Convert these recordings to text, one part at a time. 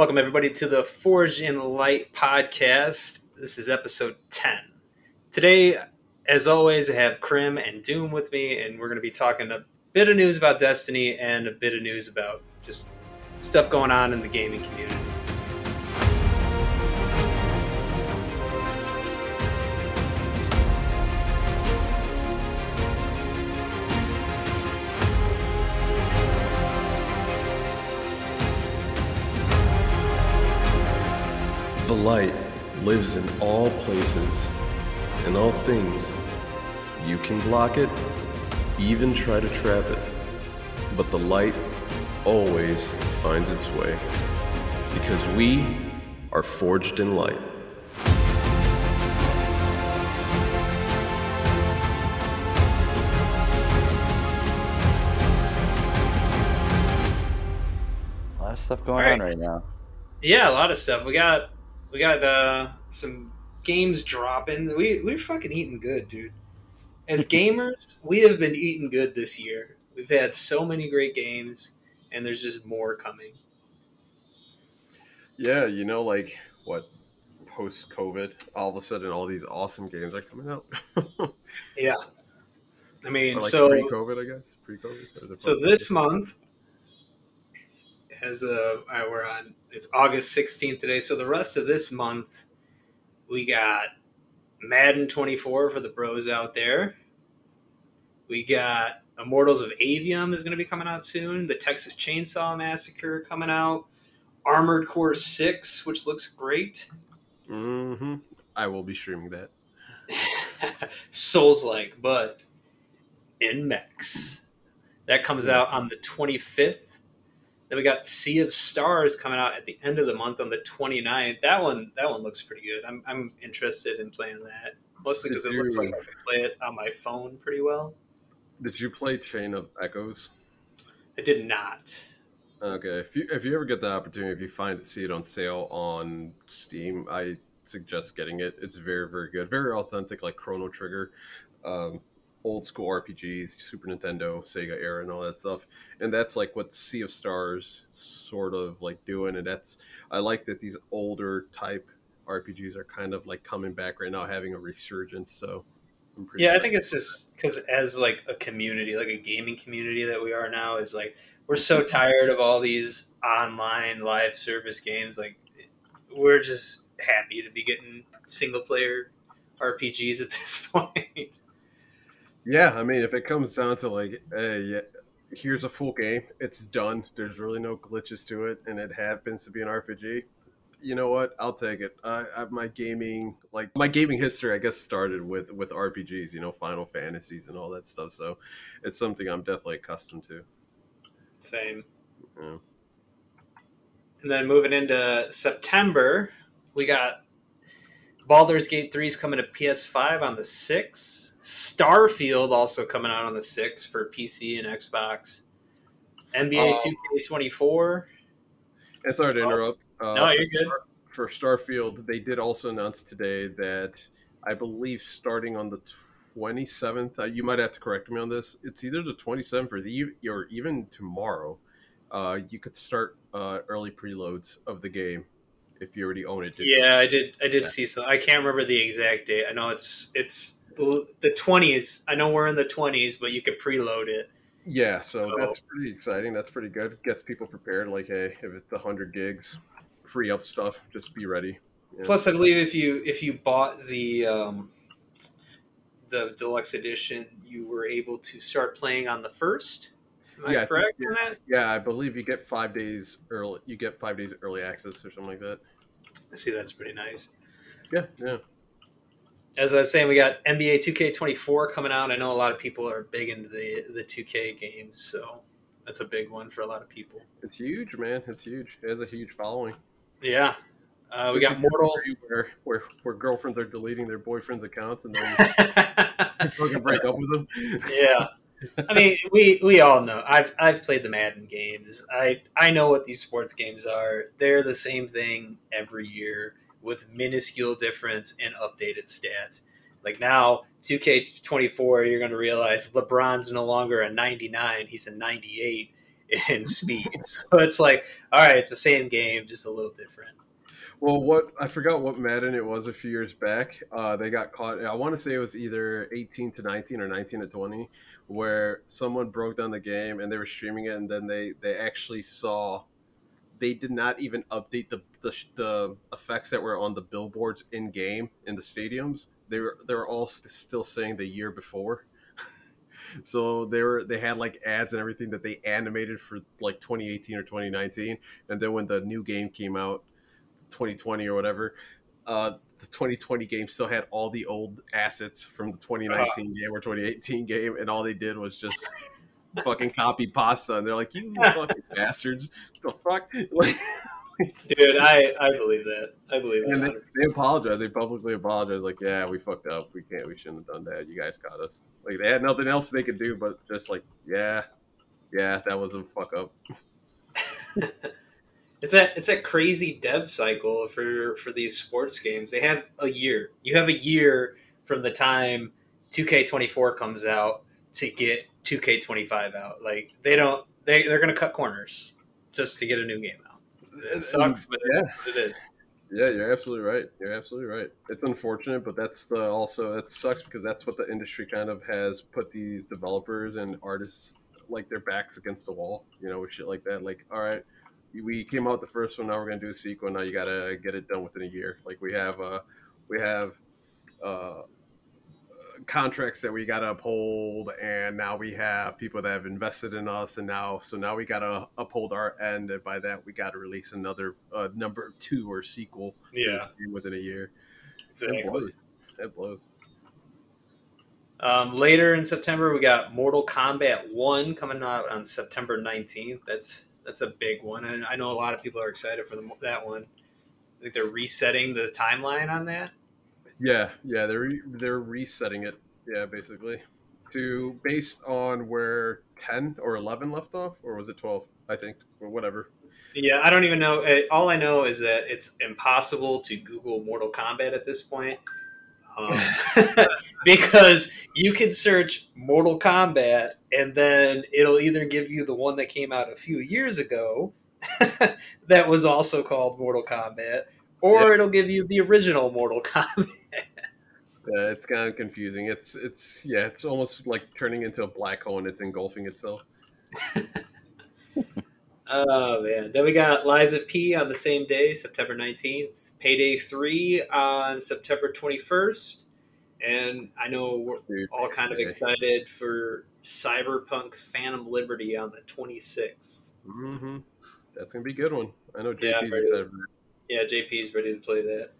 Welcome, everybody, to the Forged in Light podcast. This is episode 10. Today, as always, I have Krim and Doom with me, and we're going to be talking a bit of news about Destiny and a bit of news about just stuff going on in the gaming community. Light lives in all places and all things. You can block it, even try to trap it, but the light always finds its way because we are forged in light. A lot of stuff going All on right. right now. Yeah, a lot of stuff. We got we got uh, some games dropping. We we're fucking eating good, dude. As gamers, we have been eating good this year. We've had so many great games, and there's just more coming. Yeah, you know, like what post COVID, all of a sudden all these awesome games are coming out. Yeah, I mean, like so pre COVID, I guess. Pre COVID. so this month, as uh, uh, we're on, it's August 16th today. So the rest of this month, we got Madden 24 for the bros out there. We got Immortals of Aveum is going to be coming out soon. The Texas Chainsaw Massacre coming out. Armored Core 6, which looks great. Mm-hmm. I will be streaming that. Souls like, but in mechs. That comes out on the 25th. Then we got Sea of Stars coming out at the end of the month on the 29th. That one that one looks pretty good. I'm, I'm interested in playing that. Mostly because it looks like I can play it on my phone pretty well. Did you play Chained Echoes? I did not. Okay, if you if you ever get the opportunity, if you find it, see it on sale on Steam, I suggest getting it. It's very very good, very authentic, like Chrono Trigger, um, old school RPGs, Super Nintendo, Sega era, and all that stuff. And that's like what Sea of Stars sort of like doing. And that's I like that these older type RPGs are kind of like coming back right now, having a resurgence. So I'm pretty. Yeah, I think it's just because as like a community, like a gaming community that we are now, is like we're so tired of all these online live service games. Like we're just happy to be getting single player RPGs at this point. Yeah, I mean, if it comes down to like, hey, yeah, here's a full game, it's done. There's really no glitches to it, and it happens to be an RPG. You know what? I'll take it. I, I, my gaming, like my gaming history, I guess started with with RPGs. You know, Final Fantasies and all that stuff. So it's something I'm definitely accustomed to. Same. Yeah. And then moving into September, we got Baldur's Gate 3 is coming to PS5 on the 6th. Starfield also coming out on the 6th for PC and Xbox. NBA Oh. 2K24. And sorry to interrupt. Uh, No, you're good. for Starfield, they did also announce today that I believe starting on the 27th, uh, you might have to correct me on this. It's either the 27th or the or even tomorrow. Uh, you could start uh, early preloads of the game if you already own it. Yeah, I did. I did Yeah. see some. I can't remember the exact date. I know it's it's the twenties. I know we're in the twenties, but you could preload it. Yeah, so So- that's pretty exciting. That's pretty good. Gets people prepared. Like, hey, if it's 100 gigs, free up stuff, just be ready. Yeah. Plus, I believe if you if you bought the um, the deluxe edition, you were able to start playing on the first. Am I Yeah, I think- correct in that? yeah, I believe you get five days early. You get five days early access or something like that. I see. That's pretty nice. Yeah, yeah. As I was saying, we got NBA 2K24 coming out. I know a lot of people are big into the the 2K games, so that's a big one for a lot of people. It's huge, man. It's huge. It has a huge following. Yeah, uh, we got Mortal. where, where where girlfriends are deleting their boyfriends' accounts and then fucking break up with them. yeah. I mean, we we all know. I've I've played the Madden games. I I know what these sports games are. They're the same thing every year with minuscule difference and updated stats. Like now, 2K24, you're going to realize LeBron's no longer a 99; he's a 98, in speed. So it's like, all right, it's the same game, just a little different. Well, what I forgot what Madden it was a few years back. Uh, they got caught. I want to say it was either 18 to 19 or 19 to 20, where someone broke down the game and they were streaming it, and then they they actually saw they did not even update the the, the effects that were on the billboards in game in the stadiums. They were they were all st- still saying the year before. so they were they had like ads and everything that they animated for like 2018 or 2019, and then when the new game came out 2020 or whatever, uh, the 2020 game still had all the old assets from the 2019 uh, game or 2018 game, and all they did was just fucking copy pasta. And they're like, "You fucking bastards! The fuck!" Like, Dude, I, I believe that. I believe and that. They, they apologize. They publicly apologize. Like, yeah, we fucked up. We can't. We shouldn't have done that. You guys caught us. Like, they had nothing else they could do but just like, yeah, yeah, that was a fuck up. It's a it's a crazy dev cycle for for these sports games. They have a year. You have a year from the time 2K24 comes out to get 2K25 out. Like they don't they they're going to cut corners just to get a new game out. It sucks, but yeah. it is. Yeah, you're absolutely right. You're absolutely right. It's unfortunate, but that's the also it sucks because that's what the industry kind of has put these developers and artists like their backs against the wall, you know, with shit like that. Like, all right, we came out the first one. Now we're gonna do a sequel. Now you gotta get it done within a year. Like we have, uh, we have uh, contracts that we gotta uphold, and now we have people that have invested in us, and now so now we gotta uphold our end. And by that, we gotta release another uh, number two or sequel. Yeah, within a year. Exactly. That blows. That blows. Um, later in September, we got Mortal Kombat One coming out on September nineteenth. That's that's a big one, and I know a lot of people are excited for the, that one. I think they're resetting the timeline on that. Yeah, yeah, they're re- they're resetting it. Yeah, basically to based on where ten or eleven left off, or was it twelve? I think, or whatever. Yeah, I don't even know. All I know is that it's impossible to Google Mortal Kombat at this point. Um, because you can search Mortal Kombat and then it'll either give you the one that came out a few years ago that was also called Mortal Kombat, or it'll give you the original Mortal Kombat. Yeah, it's kind of confusing. It's it's yeah, it's almost like turning into a black hole and it's engulfing itself. oh man! Then we got Lies of P on the same day, September nineteenth. Payday three on September twenty first and I know we're Dude, all kind of excited for Cyberpunk Phantom Liberty on the 26th. Mm-hmm. That's gonna be a good one. I know JP's yeah, excited. For yeah, JP's ready to play that.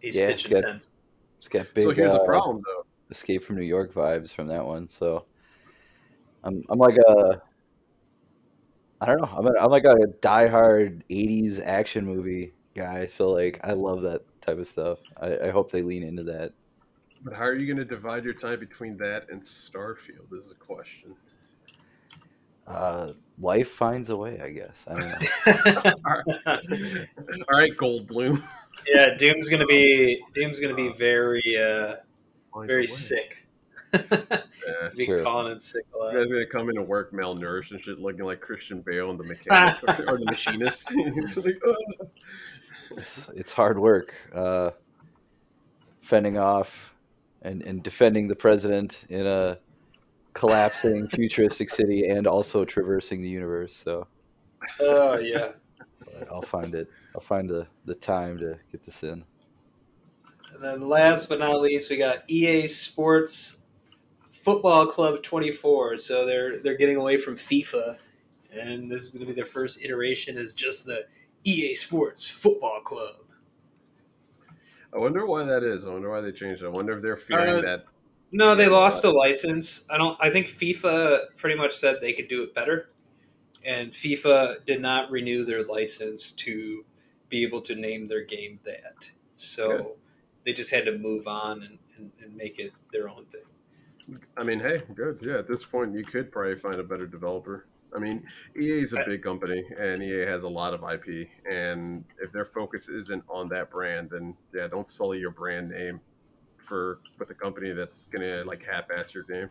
He's yeah, pitching it's got, tense. It's got big. So here's uh, a problem though. Escape from New York vibes from that one. So I'm I'm like a I don't know. I'm, a, I'm like a diehard '80s action movie guy. So like I love that type of stuff. I, I hope they lean into that. But how are you going to divide your time between that and Starfield? Is a question. Uh, life finds a way, I guess. I don't know. All right, Goldblum. Yeah, Doom's gonna be Doom's gonna be very uh, very sick. Yeah, be true. calling in sick a lot. You guys gonna come into work malnourished and shit, looking like Christian Bale and the mechanic or the machinist. it's, like, it's, it's, hard work, uh, fending off and, and defending the president in a collapsing futuristic city and also traversing the universe. So, oh yeah, but I'll find it. I'll find the the time to get this in. And then last but not least, we got EA Sports Football Club 24. So they're they're getting away from FIFA, and this is going to be their first iteration as just the EA Sports Football Club. I wonder why that is. I wonder why they changed it. I wonder if they're fearing uh, that. No, they lost the license. I don't. I think FIFA pretty much said they could do it better, and FIFA did not renew their license to be able to name their game that. So good. they just had to move on and, and, and make it their own thing. I mean, hey, good. Yeah, at this point, you could probably find a better developer. I mean, EA is a big company, and EA has a lot of IP. And if their focus isn't on that brand, then yeah, don't sully your brand name for with a company that's gonna like half-ass your game.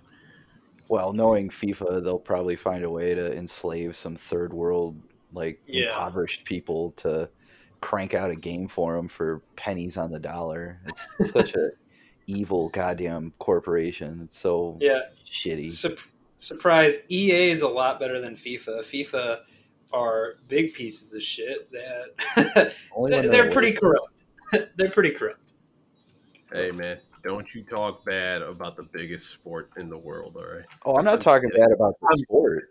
Well, knowing FIFA, they'll probably find a way to enslave some third world, like Yeah. impoverished people to crank out a game for them for pennies on the dollar. It's such a evil goddamn corporation. It's so Yeah, shitty. Sup- surprise! EA is a lot better than FIFA. FIFA are big pieces of shit that they're, they're pretty corrupt. they're pretty corrupt. Hey man, don't you talk bad about the biggest sport in the world, all right? Oh, I'm not I'm talking kidding. bad about the sport.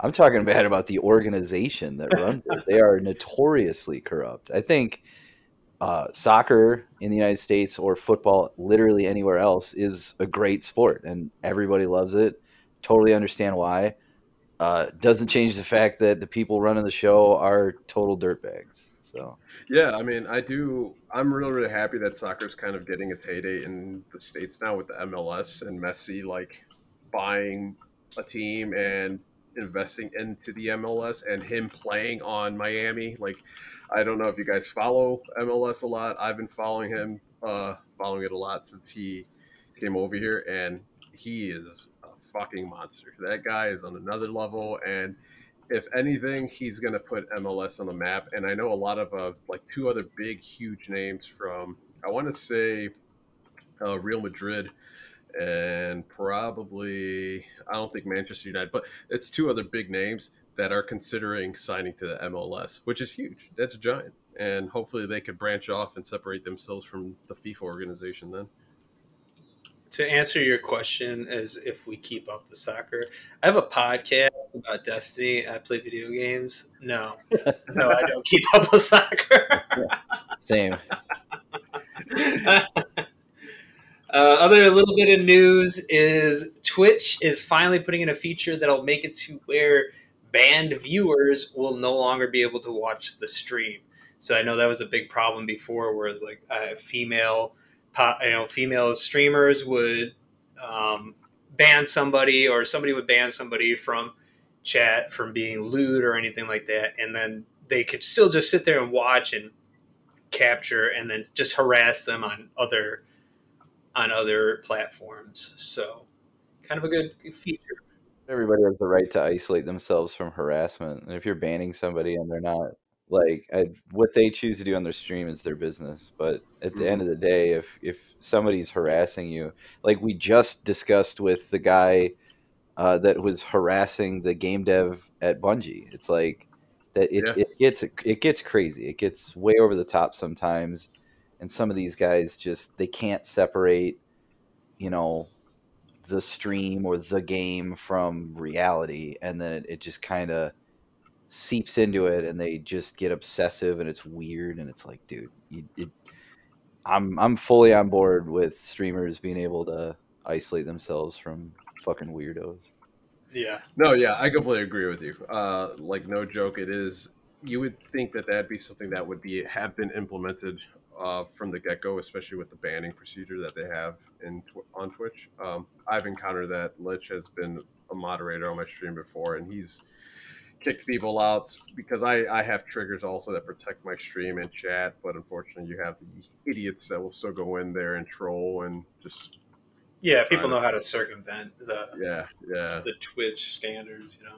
I'm talking bad about the organization that runs it. They are notoriously corrupt. I think uh, soccer in the United States or football, literally anywhere else, is a great sport, and everybody loves it. Totally understand why. Uh, doesn't change the fact that the people running the show are total dirtbags. So Yeah, I mean, I do. I'm really, really happy that soccer's kind of getting its heyday in the states now with the MLS and Messi like buying a team and investing into the MLS and him playing on Miami. Like, I don't know if you guys follow MLS a lot. I've been following him, uh, following it a lot since he came over here, and he is a fucking monster. That guy is on another level, and if anything, he's going to put MLS on the map. And I know a lot of uh, like two other big, huge names from I want to say uh, Real Madrid and probably I don't think Manchester United, but it's two other big names that are considering signing to the MLS, which is huge. That's a giant, and hopefully they could branch off and separate themselves from the FIFA organization. Then, To answer your question, as if we keep up with soccer, I have a podcast about Destiny. I play video games. No, no, I don't keep up with soccer. same. uh, other little bit of news is Twitch is finally putting in a feature that'll make it to where banned viewers will no longer be able to watch the stream. So I know that was a big problem before, whereas like uh, female, you know, female streamers would um, ban somebody, or somebody would ban somebody from chat from being lewd or anything like that, and then they could still just sit there and watch and capture and then just harass them on other on other platforms. So kind of a good feature. Everybody has the right to isolate themselves from harassment, and if you're banning somebody and they're not like I, what they choose to do on their stream is their business. But at the end of the day, if if somebody's harassing you, like we just discussed with the guy uh, that was harassing the game dev at Bungie, it's like that it, Yeah. it gets it gets crazy. It gets way over the top sometimes, and some of these guys just they can't separate, you know, the stream or the game from reality and then it, it just kind of seeps into it and they just get obsessive and it's weird and it's like dude you, it, i'm i'm fully on board with streamers being able to isolate themselves from fucking weirdos Yeah. no, yeah, I completely agree with you. Uh, like, no joke, it is. You would think that that'd be something that would be have been implemented uh, from the get go, especially with the banning procedure that they have in on Twitch. Um, I've encountered that. Lich has been a moderator on my stream before, and he's kicked people out because I, I have triggers also that protect my stream and chat. But unfortunately, you have the idiots that will still go in there and troll and just Yeah, people know how to circumvent the yeah, yeah. the Twitch standards, you know.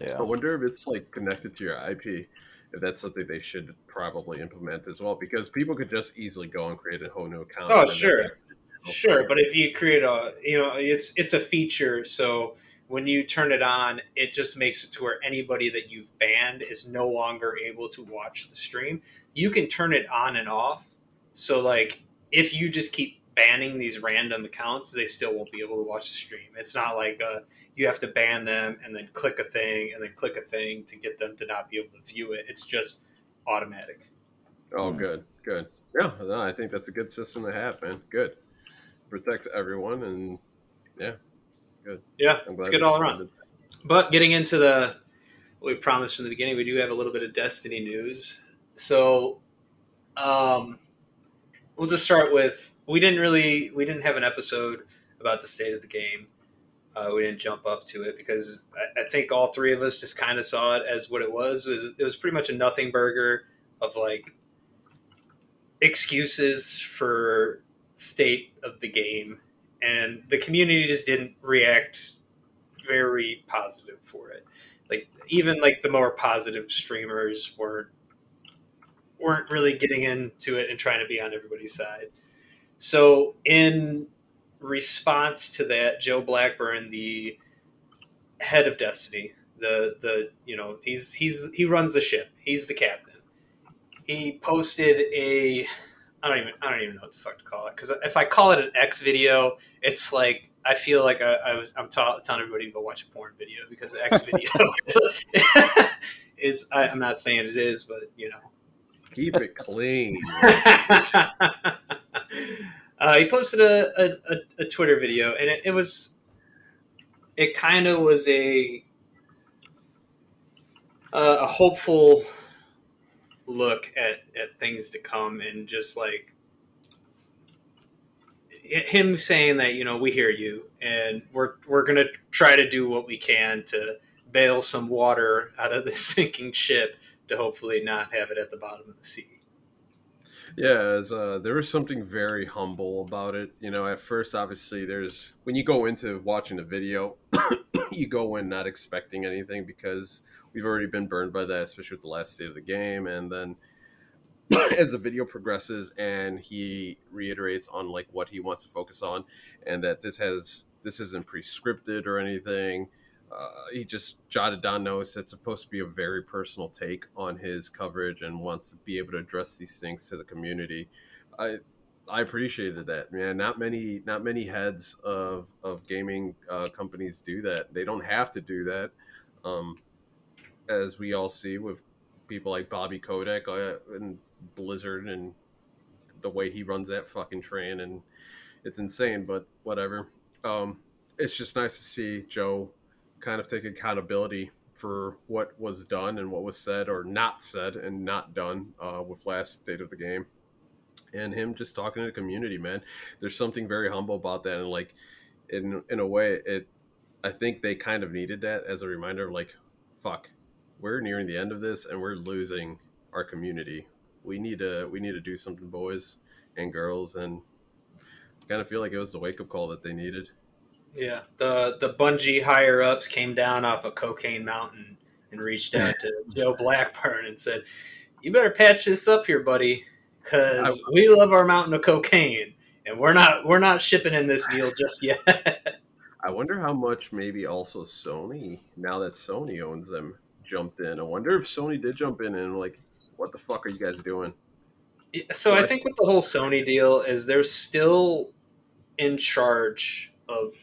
yeah I wonder if it's like connected to your IP. If that's something they should probably implement as well, because people could just easily go and create a whole new account. Oh, sure. Sure, but if you create a, you know, it's it's a feature. So when you turn it on, it just makes it to where anybody that you've banned is no longer able to watch the stream. You can turn it on and off. So like, if you just keep banning these random accounts, they still won't be able to watch the stream. It's not like uh, you have to ban them and then click a thing and then click a thing to get them to not be able to view it. It's just automatic. Oh, good, good. Yeah, no, I think that's a good system to have, man. Good, protects everyone, and Yeah, I'm it's good all around. But getting into the what we promised from the beginning, we do have a little bit of Destiny news. So, um, we'll just start with we didn't really we didn't have an episode about the state of the game. Uh, we didn't jump up to it because I, I think all three of us just kind of saw it as what it was. It was it was pretty much a nothing burger of like excuses for state of the game, and the community just didn't react very positive for it. Like even like the more positive streamers weren't weren't really getting into it and trying to be on everybody's side. So in response to that, Joe Blackburn, the head of Destiny, the the you know he's he's he runs the ship. He's the captain. He posted a I don't even I don't even know what the fuck to call it because if I call it an X video, it's like I feel like I, I was I'm ta- telling everybody to go watch a porn video because X video is, is I, I'm not saying it is, but you know Keep it clean. uh, he posted a, a, a, Twitter video, and it, it was, it kind of was a uh, a hopeful look at, at things to come, and just like him saying that you know we hear you, and we're we're gonna try to do what we can to bail some water out of this sinking ship to hopefully not have it at the bottom of the sea. Yeah, as, uh, there was something very humble about it. You know, at first, obviously, there's when you go into watching a video, you go in not expecting anything because we've already been burned by that, especially with the last state of the game. And then as the video progresses and he reiterates on like what he wants to focus on and that this has this isn't pre-scripted or anything uh, he just jotted down notes it's supposed to be a very personal take on his coverage and wants to be able to address these things to the community. I i appreciated that man. Not many not many heads of of gaming uh, companies do that. They don't have to do that. Um, as we all see with people like bobby kotick uh, and blizzard and the way he runs that fucking train and it's insane but whatever. Um, it's just nice to see joe kind of take accountability for what was done and what was said or not said and not done uh, with last state of the game. And him just talking to the community man. There's something very humble about that. And like in in a way it i think they kind of needed that as a reminder of like fuck we're nearing the end of this and we're losing our community. We need to we need to do something boys and girls. And I kind of feel like it was the wake up call that they needed yeah, the the Bungie higher ups came down off a cocaine mountain and reached out to Joe Blackburn and said, "You better patch this up here, buddy, because we love our mountain of cocaine, and we're not we're not shipping in this deal just yet." I wonder how much maybe also Sony, now that Sony owns them, jumped in. I wonder if Sony did jump in and like, what the fuck are you guys doing? Yeah, So I think with the whole Sony deal is they're still in charge of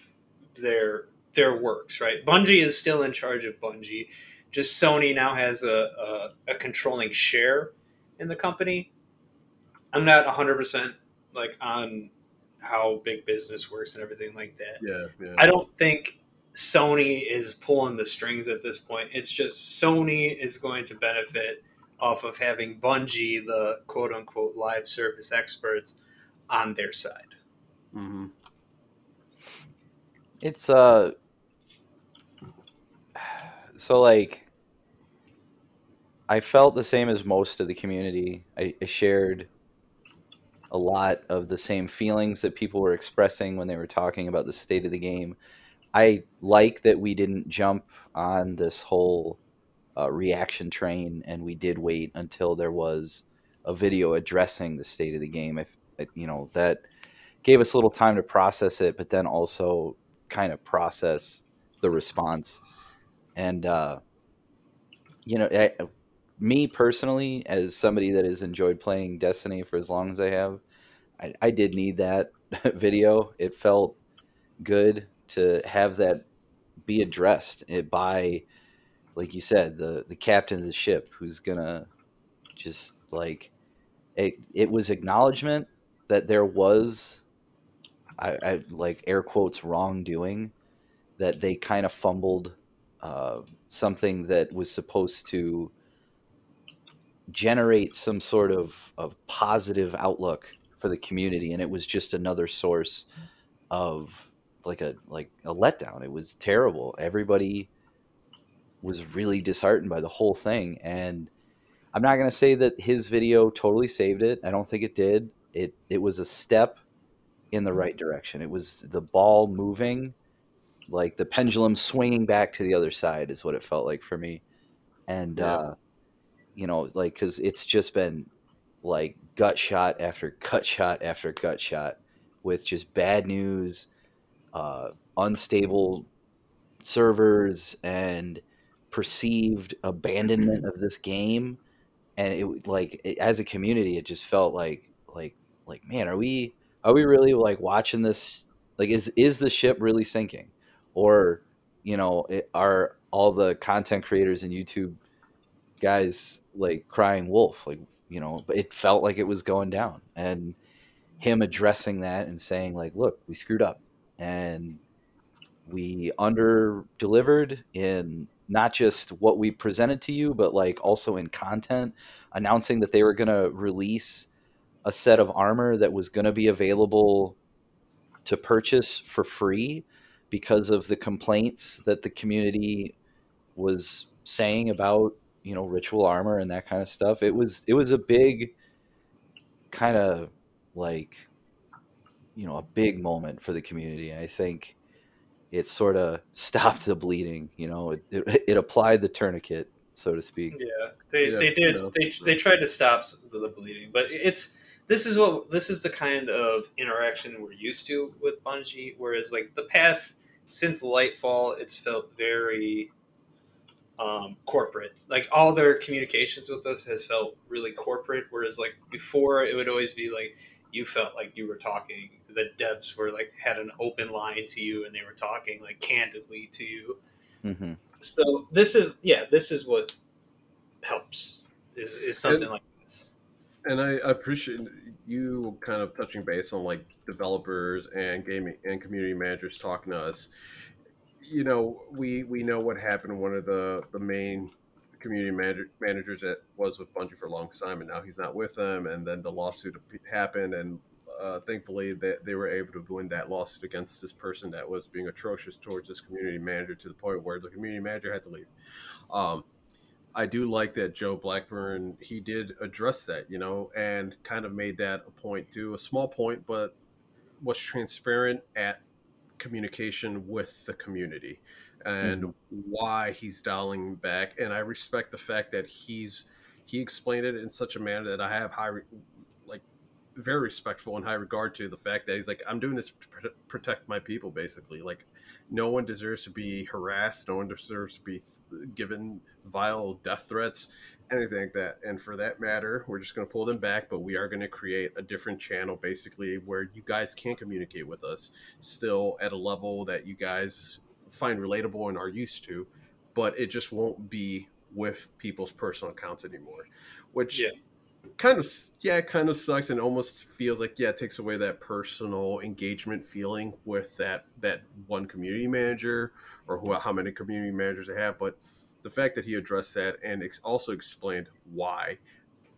their their works, right? Bungie is still in charge of Bungie. Just Sony now has a, a, a controlling share in the company. I'm not 100% like on how big business works and everything like that. Yeah, yeah. I don't think Sony is pulling the strings at this point. It's just Sony is going to benefit off of having Bungie, the quote unquote live service experts, on their side. Mm-hmm. It's uh so like I felt the same as most of the community. I, I shared a lot of the same feelings that people were expressing when they were talking about the state of the game. I like that we didn't jump on this whole uh, reaction train and we did wait until there was a video addressing the state of the game. If you know that gave us a little time to process it, but then also kind of process the response. And, uh, you know, I, me personally, as somebody that has enjoyed playing Destiny for as long as I have, I, I did need that video. It felt good to have that be addressed eh, by, like you said, the the captain of the ship who's gonna just like it. It was acknowledgement that there was I, I like air quotes wrongdoing that they kind of fumbled uh, something that was supposed to generate some sort of, of positive outlook for the community and it was just another source of like a like a letdown. It was terrible. Everybody was really disheartened by the whole thing and i'm not going to say that his video totally saved it. I don't think it did. It it was a step in the right direction. It was the ball moving like the pendulum swinging back to the other side is what it felt like for me. And Yeah. uh, you know, like because it's just been like gut shot after gut shot after gut shot with just bad news, uh, unstable servers, and perceived abandonment of this game. And it like it, as a community, it just felt like like like man, are we are we really like watching this? Like, is is the ship really sinking, or you know, it, are all the content creators and YouTube guys like crying wolf? Like, you know, it felt like it was going down, and him addressing that and saying like, look, we screwed up, and we under delivered in not just what we presented to you, but like also in content, announcing that they were going to release a set of armor that was going to be available to purchase for free because of the complaints that the community was saying about you know ritual armor and that kind of stuff it was it was a big kind of like you know a big moment for the community and i think it sort of stopped the bleeding you know it, it, it applied the tourniquet so to speak Yeah, they, Yeah, they did. yeah. They, they tried to stop the, the bleeding, but it's this is what this is the kind of interaction we're used to with Bungie. Whereas like the past since Lightfall, it's felt very um, corporate. Like all their communications with us has felt really corporate. Whereas like before, it would always be like you felt like you were talking. The devs were like had an open line to you, and they were talking like candidly to you hmm so this is yeah this is what helps is, is something like And I I appreciate you kind of touching base on like developers and gaming and community managers talking to us. You know, we we know what happened. One of the the main community manager, managers that was with Bungie for a long time, and now he's not with them. And then the lawsuit happened, and uh, thankfully they, they were able to win that lawsuit against this person that was being atrocious towards this community manager to the point where the community manager had to leave. Um, I do like that Joe Blackburn he did address that, you know, and kind of made that a point too, a small point, but was transparent at communication with the community and mm-hmm. why he's dialing back. And I respect the fact that he's he explained it in such a manner that I have high like very respectful and high regard to the fact that he's like I'm doing this to protect my people basically like no one deserves to be harassed no one deserves to be th- given vile death threats anything like that and for that matter we're just going to pull them back but we are going to create a different channel basically where you guys can communicate with us still at a level that you guys find relatable and are used to but it just won't be with people's personal accounts anymore which Yeah. Kind of yeah kind of sucks and almost feels like yeah it takes away that personal engagement feeling with that that one community manager or who, how many community managers they have. But the fact that he addressed that and ex- also explained why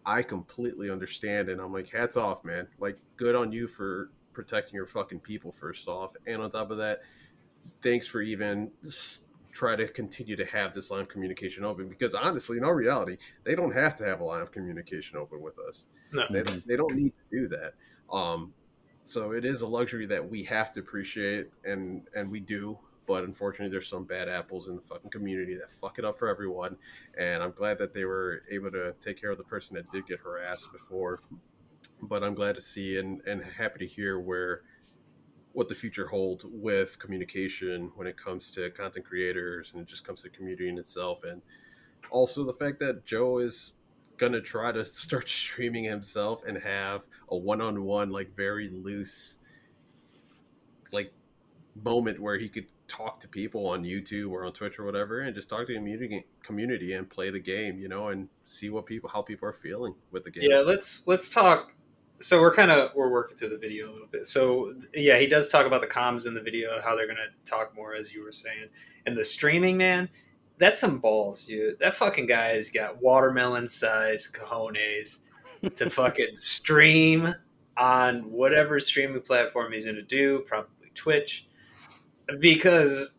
i completely understand and i'm like hats off man. Like good on you for protecting your fucking people first off. And on top of that thanks for even s- try to continue to have this line of communication open because honestly in our reality they don't have to have a line of communication open with us. No. They don't, they don't need to do that. Um, so it is a luxury that we have to appreciate and and we do but unfortunately there's some bad apples in the fucking community that fuck it up for everyone and i'm glad that they were able to take care of the person that did get harassed before but i'm glad to see and and happy to hear where what the future holds with communication when it comes to content creators and it just comes to community in itself. And also the fact that joe is gonna try to start streaming himself and have a one-on-one like very loose like moment where he could talk to people on youtube or on twitch or whatever and just talk to the community community and play the game you know and see what people how people are feeling with the game. Yeah let's let's talk so we're kind of we're working through the video a little bit. So yeah he does talk about the comms in the video how they're gonna talk more as you were saying. And the streaming man that's some balls dude. That fucking guy's got watermelon size cojones to fucking stream on whatever streaming platform he's gonna do probably twitch because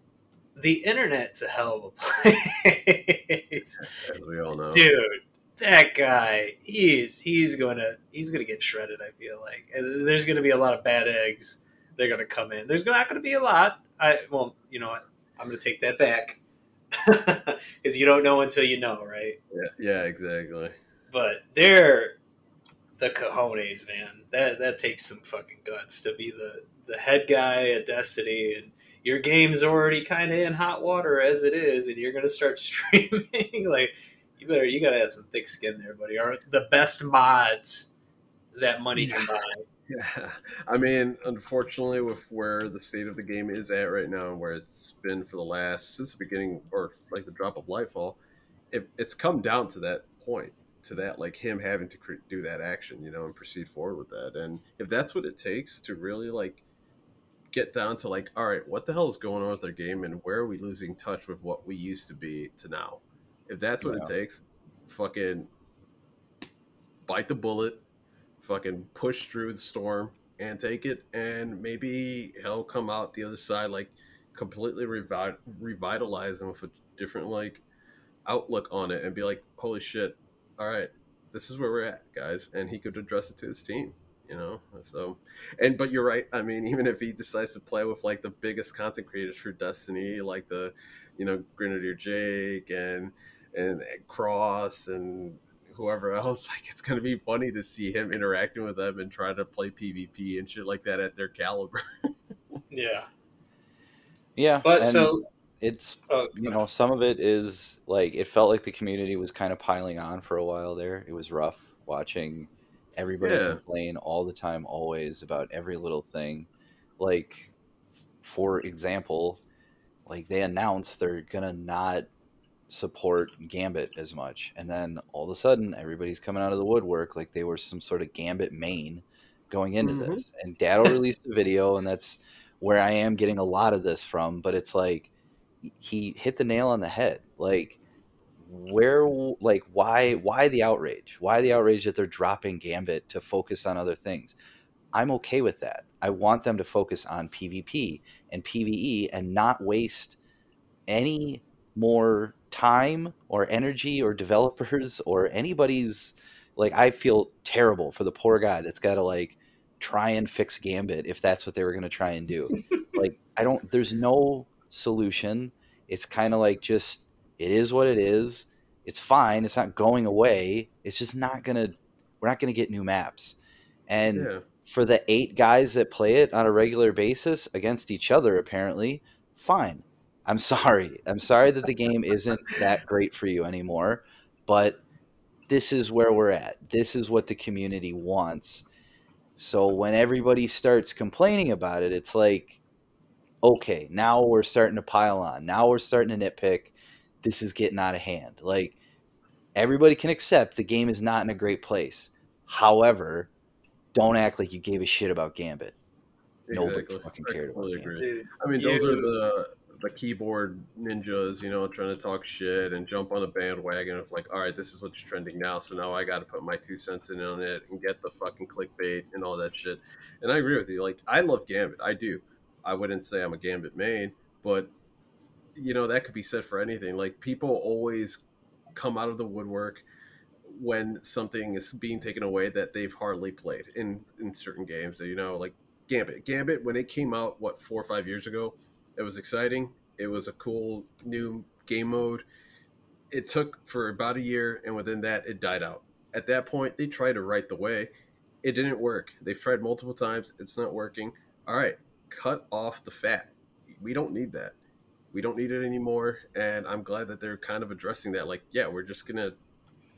the internet's a hell of a place. As we all know. Dude that guy he's he's gonna he's gonna get shredded i feel like and there's gonna be a lot of bad eggs they're gonna come in there's not gonna be a lot I well, you know what? I'm gonna take that back because you don't know until you know, right? Yeah, yeah, exactly. But they're the cojones, man. That that takes some fucking guts to be the the head guy at Destiny, and your game's already kind of in hot water as it is, and you're gonna start streaming. like, you better you gotta have some thick skin there, buddy. Are the best mods that money can buy. Yeah, I mean, unfortunately, with where the state of the game is at right now, and where it's been for the last since the beginning, or like the drop of Lightfall, it, it's come down to that point, to that like him having to do that action, you know, and proceed forward with that. And if that's what it takes to really like get down to like, all right, what the hell is going on with their game, and where are we losing touch with what we used to be to now? If that's what Yeah. it takes, fucking bite the bullet, fucking push through the storm and take it, and maybe he'll come out the other side like completely revi- revitalize him with a different like outlook on it and be like, holy shit, all right, this is where we're at, guys, and he could address it to his team. You know, so and but you're right. I mean, even if he decides to play with like the biggest content creators for Destiny, like the, you know, Grenadier Jake and and Cross and whoever else, like it's gonna be funny to see him interacting with them and trying to play PvP and shit like that at their caliber. Yeah, Yeah, but and so it's oh, you know some of it is like it felt like the community was kind of piling on for a while there. It was rough watching everybody Yeah. complain all the time, always about every little thing. Like, for example, like they announced they're gonna not support Gambit as much, and then all of a sudden everybody's coming out of the woodwork like they were some sort of Gambit main going into Mhm. this. And Datto released a video, and that's where I am getting a lot of this from. But it's like he hit the nail on the head. Like where, like why, why the outrage? Why the outrage that they're dropping Gambit to focus on other things? I'm okay with that. I want them to focus on PvP and PvE and not waste any more time or energy or developers or anybody's like I feel terrible for the poor guy that's got to like try and fix Gambit if that's what they were going to try and do. like I don't there's no solution. It's kind of like just it is what it is. It's fine. It's not going away. It's just not going to we're not going to get new maps. And yeah, for the eight guys that play it on a regular basis against each other, apparently, fine. I'm sorry. I'm sorry that the game isn't that great for you anymore, but this is where we're at. This is what the community wants. So when everybody starts complaining about it, it's like, okay, now we're starting to pile on. Now we're starting to nitpick. This is getting out of hand. Like, everybody can accept the game is not in a great place. However, don't act like you gave a shit about Gambit. Nobody exactly. fucking I cared about completely Gambit. agree. I mean, those are the the keyboard ninjas, you know, trying to talk shit and jump on a bandwagon of like, all right, this is what's trending now, so now I got to put my two cents in on it and get the fucking clickbait and all that shit. And I agree with you. Like, I love Gambit, I do. I wouldn't say I'm a Gambit main, but you know that could be said for anything. Like, people always come out of the woodwork when something is being taken away that they've hardly played in in certain games. You know, like Gambit. Gambit when it came out, what four or five years ago, it was exciting. It was a cool new game mode. It took for about a year, and within that, it died out. At that point, they tried to right the way. It didn't work. They've tried multiple times. It's not working. All right, cut off the fat. We don't need that. We don't need it anymore. And I'm glad that they're kind of addressing that. Like, yeah, we're just gonna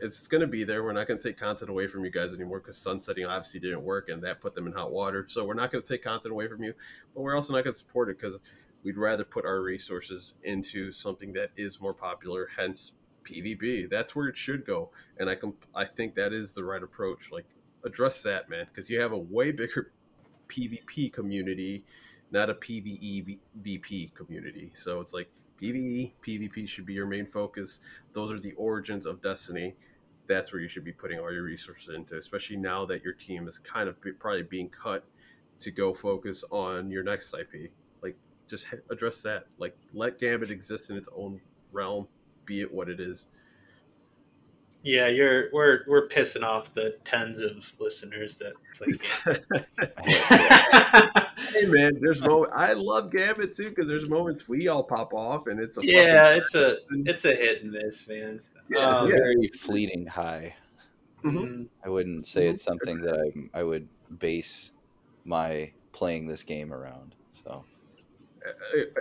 it's going to be there. We're not going to take content away from you guys anymore because sunsetting obviously didn't work and that put them in hot water. So we're not going to take content away from you, but we're also not going to support it because we'd rather put our resources into something that is more popular. Hence, PvP. That's where it should go, and I can I think that is the right approach. Like address that, man, because you have a way bigger PvP community, not a PvE VP community. So it's like PvE, PvP should be your main focus. Those are the origins of Destiny that's where you should be putting all your resources into, especially now that your team is kind of be, probably being cut to go focus on your next IP. Like, just address that. Like, let Gambit exist in its own realm, be it what it is. yeah, you're we're we're pissing off the tens of listeners that play. hey man, there's moment. I love Gambit too because there's moments we all pop off and it's a yeah, fucking- it's a it's a hit and miss, man. Yeah, um, yeah. Very fleeting high. Mhm. Mm, I wouldn't say Mhm. it's something that I I would base my playing this game around. So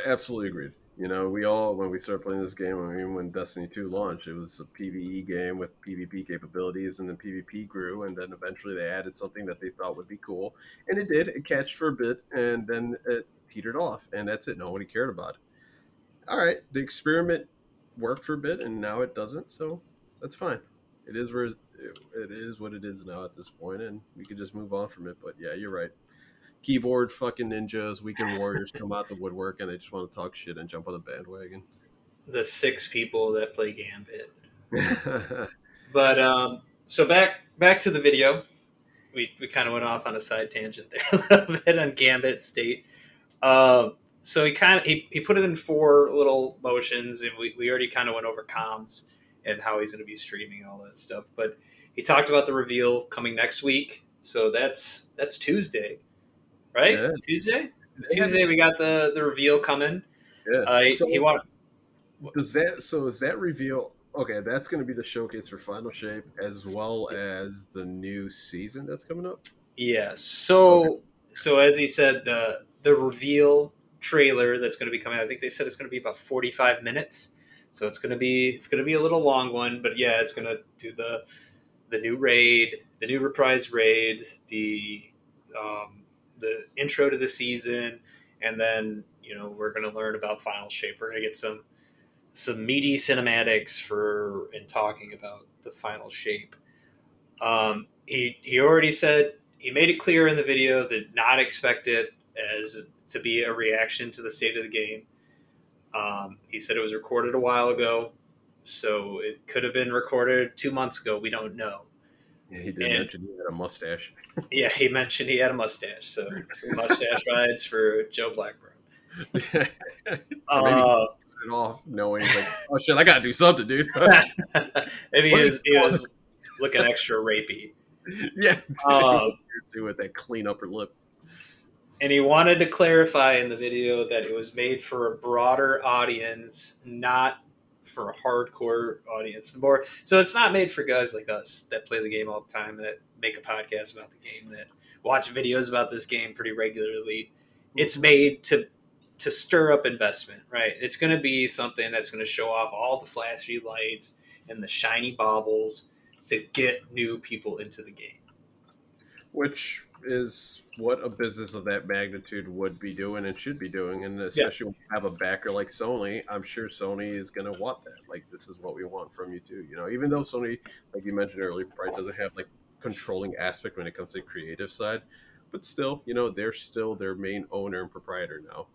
Absolutely agreed. You know, we all when we started playing this game, I mean, when Destiny Two launched, it was a PVE game with PvP capabilities, and then PvP grew, and then eventually they added something that they thought would be cool, and it did. It catched for a bit, and then it teetered off, and that's it. Nobody cared about it. All right, the experiment worked for a bit, and now it doesn't, so that's fine. It is where it is what it is now at this point, and we could just move on from it. But yeah, you're right keyboard fucking ninjas, weekend warriors come out the woodwork and they just want to talk shit and jump on the bandwagon. the six people that play Gambit. But um, so back back to the video. We, we kind of went off on a side tangent there a little bit on Gambit State. Um, so he kind of he, he put it in four little motions, and we, we already kind of went over comms and how he's going to be streaming and all that stuff. But he talked about the reveal coming next week. So that's that's Tuesday, right? Yeah. Tuesday. Tuesday we got the the reveal coming. yeah. Uh, he, so he want, does that so is that reveal okay, that's gonna be the showcase for Final Shape as well as the new season that's coming up? Yeah. So so as he said, the the reveal trailer that's going to be coming. out, I think they said it's going to be about forty five minutes. So it's going to be it's going to be a little long one, but yeah, it's going to do the the new raid, the new reprise raid, the um, the intro to the season, and then you know we're going to learn about Final Shape. We're going to get some some meaty cinematics for in talking about the Final Shape. Um, he he already said he made it clear in the video that not expect it as to be a reaction to the state of the game. Um, he said it was recorded a while ago, so it could have been recorded two months ago. We don't know. Yeah, he did And- mention he had a mustache. Yeah, he mentioned he had a mustache, so mustache rides for Joe Blackburn. Maybe Uh, it off knowing like, oh shit, I gotta do something, dude. maybe he was, he was looking extra rapey. yeah. Um, See with that clean upper lip. and he wanted to clarify in the video that it was made for a broader audience, not for a hardcore audience. More so, it's not made for guys like us that play the game all the time, that make a podcast about the game, that watch videos about this game pretty regularly. It's made to to stir up investment, right? It's going to be something that's going to show off all the flashy lights and the shiny baubles to get new people into the game. which is what a business of that magnitude would be doing and should be doing and especially when you have a backer like sony i'm sure sony is going to want that. Like this is what we want from you too you know? Even though sony like you mentioned earlier probably doesn't have like controlling aspect when it comes to creative side but still you know they're still their main owner and proprietor now.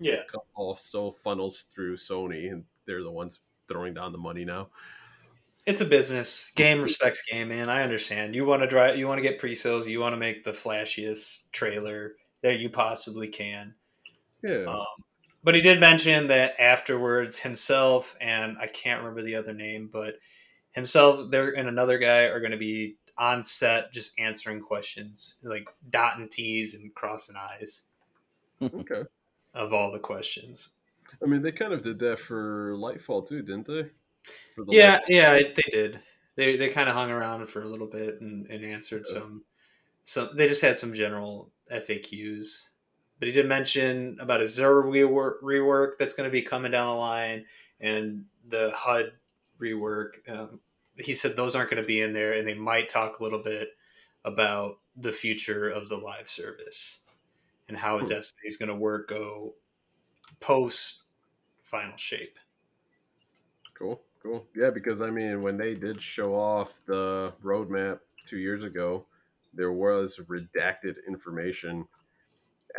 Yeah. all still funnels through sony and they're the ones throwing down the money now It's a business. Game respects game, man. I understand. You want to drive. You want to get pre-sales. You want to make the flashiest trailer that you possibly can. yeah Um, but he did mention that afterwards, himself and I can't remember the other name, but himself, there and another guy are going to be on set just answering questions, like dotting T's and crossing I's okay of all the questions. i mean they kind of did that for lightfall too didn't they Yeah, yeah, they did. They they kind of hung around for a little bit and, and answered Yeah. some. So they just had some general FAQs. But he did mention about a Zero rework, rework that's going to be coming down the line and the HUD rework. Um, he said those aren't going to be in there, and they might talk a little bit about the future of the live service and how Hmm. Destiny is going to work go post final shape. Cool, cool. Yeah, because I mean, when they did show off the roadmap two years ago, there was redacted information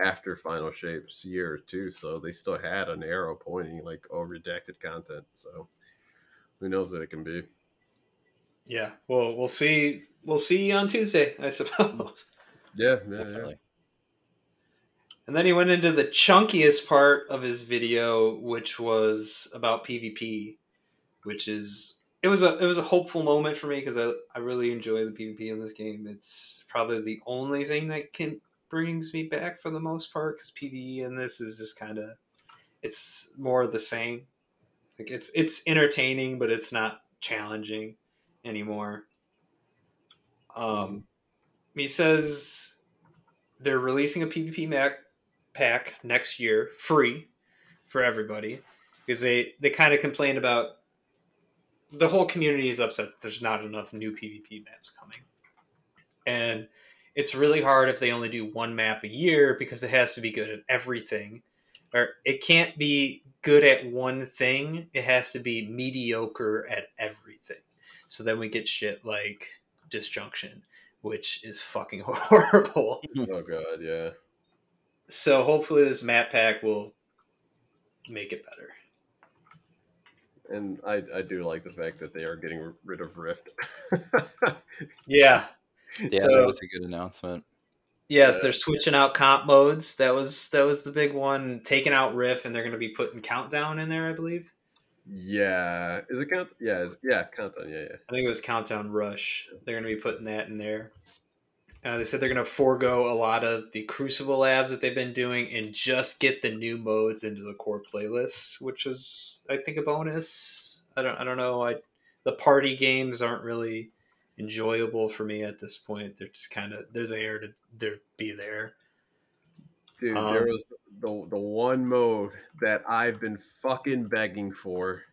after Final Shape's year too, so they still had an arrow pointing like, "Oh, redacted content." So who knows what it can be? Yeah, well, we'll see. We'll see on Tuesday, I suppose. Yeah, yeah, yeah. Definitely. And then he went into the chunkiest part of his video, which was about PvP, which is it was a it was a hopeful moment for me because I I really enjoy the PvP in this game. It's probably the only thing that can brings me back for the most part because PVE in this is just kind of it's more of the same. Like it's it's entertaining, but it's not challenging anymore. Um, he says they're releasing a PvP Mac pack next year, free for everybody, because they they kind of complained about the whole community is upset there's not enough new PvP maps coming, and it's really hard if they only do one map a year because it has to be good at everything, or it can't be good at one thing. It has to be mediocre at everything. So then we get shit like disjunction, which is fucking horrible. Oh god, yeah. So hopefully this map pack will make it better. And I, I do like the fact that they are getting rid of Rift. Yeah. Yeah, So- that was a good announcement. Yeah, Yeah. they're switching out comp modes. That was that was the big one. Taking out Rift and they're gonna be putting countdown in there, I believe. yeah, is it count? Yeah, is, yeah, countdown. Yeah, yeah. I think it was Countdown Rush. They're going to be putting that in there. Uh, they said they're going to forego a lot of the Crucible labs that they've been doing and just get the new modes into the core playlist, which is, I think, a bonus. I don't, I don't know. I the party games aren't really enjoyable for me at this point. They're just kind of they're there to they're be there. Dude, Um, there was the the one mode that I've been fucking begging for.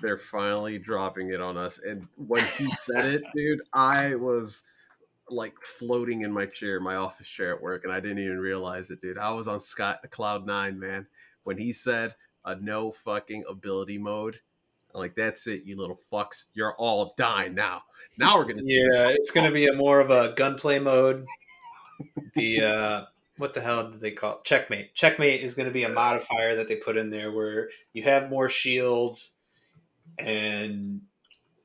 They're finally dropping it on us, and when he said it, dude, I was like floating in my chair, my office chair at work, and I didn't even realize it, dude. I was on sky, cloud nine, man. When he said a no fucking ability mode, I'm like that's it, you little fucks. You're all dying now. Now we're gonna Yeah, it's going to be a more of a gunplay mode. The uh, what the hell did they call it? checkmate? Checkmate is going to be a modifier that they put in there where you have more shields, and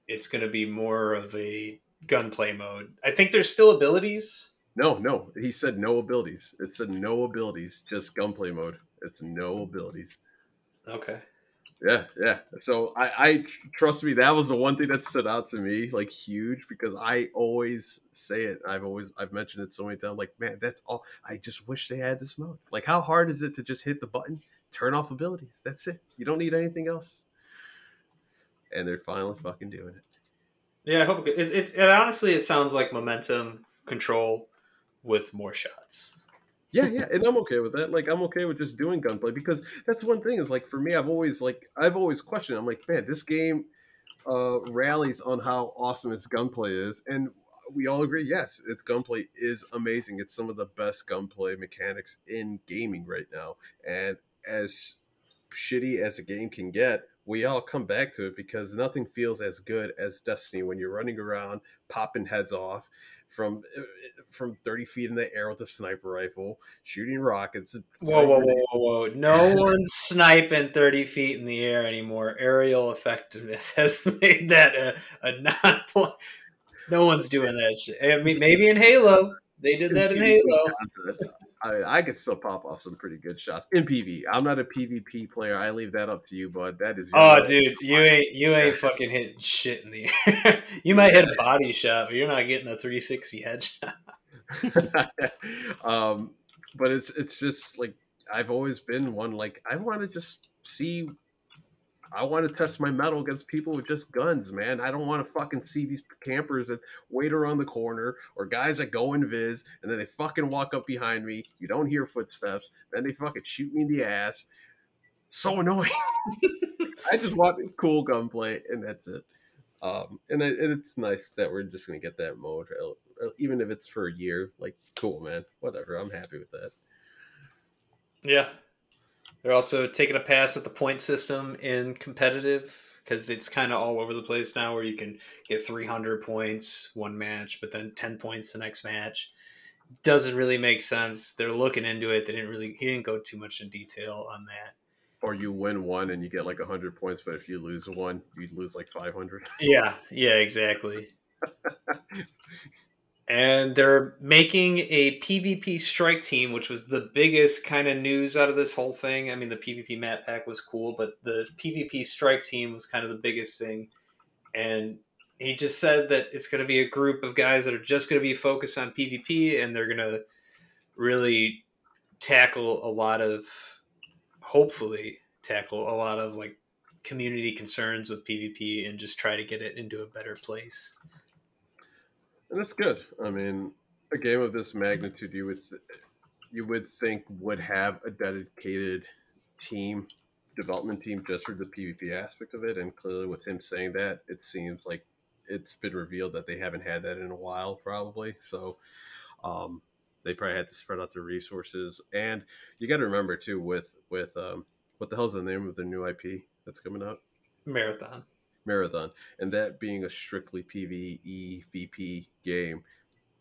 it's going to be more of a gunplay mode. I think there's still abilities. No, no. He said no abilities. It said no abilities, just gunplay mode. It's no abilities. Okay. Yeah, yeah. So I, I trust me, that was the one thing that stood out to me, like huge, because I always say it. I've always I've mentioned it so many times. Like, man, that's all. I just wish they had this mode. Like, how hard is it to just hit the button, turn off abilities? That's it. You don't need anything else. And they're finally fucking doing it. Yeah, I hope it, it, it, it honestly it sounds like momentum control with more shots. Yeah, yeah, and I'm okay with that. Like, I'm okay with just doing gunplay because that's one thing. Is like for me, I've always like I've always questioned. I'm like, man, this game uh, rallies on how awesome its gunplay is, and we all agree, yes, its gunplay is amazing. It's some of the best gunplay mechanics in gaming right now, and as shitty as a game can get, we all come back to it because nothing feels as good as Destiny when you're running around popping heads off from uh, from 30 feet in the air with a sniper rifle, shooting rockets. Whoa, whoa, whoa, whoa, whoa! No one's sniping thirty feet in the air anymore. Aerial effectiveness has made that a, a non point. No one's doing that shit. I mean, maybe in Halo they did that in Halo. I, I could still pop off some pretty good shots in PV. I'm not a PvP player. I leave that up to you, bud. That is. your Oh, life. dude, you ain't you ain't fucking hitting shit in the air. you might hit a body shot, but you're not getting a 360 headshot. um, but it's it's just like I've always been one. Like I want to just see. I want to test my metal against people with just guns, man. I don't want to fucking see these campers that wait around the corner or guys that go in vis and then they fucking walk up behind me. You don't hear footsteps. Then they fucking shoot me in the ass. So annoying. I just want cool gunplay and that's it. Um, and, it, and it's nice that we're just gonna get that mode, even if it's for a year. Like, cool, man. Whatever. I'm happy with that. Yeah. They're also taking a pass at the point system in competitive because it's kind of all over the place now where you can get 300 points one match, but then 10 points the next match. Doesn't really make sense. They're looking into it. They didn't really, he didn't go too much in detail on that. Or you win one and you get like hundred points, but if you lose one, you lose like five hundred. Yeah, yeah, exactly. and they're making a PvP strike team, which was the biggest kind of news out of this whole thing. I mean, the PvP map pack was cool, but the PvP strike team was kind of the biggest thing. And he just said that it's going to be a group of guys that are just going to be focused on PvP and they're going to really tackle a lot of, hopefully tackle a lot of like community concerns with PvP and just try to get it into a better place. And that's good. I mean, a game of this magnitude, you would th- you would think would have a dedicated team development team just for the PvP aspect of it. And clearly, with him saying that, it seems like it's been revealed that they haven't had that in a while, probably. So um, they probably had to spread out their resources. And you got to remember too, with with um, what the hell's the name of the new IP that's coming out? Marathon. Marathon, and that being a strictly PVE VP game,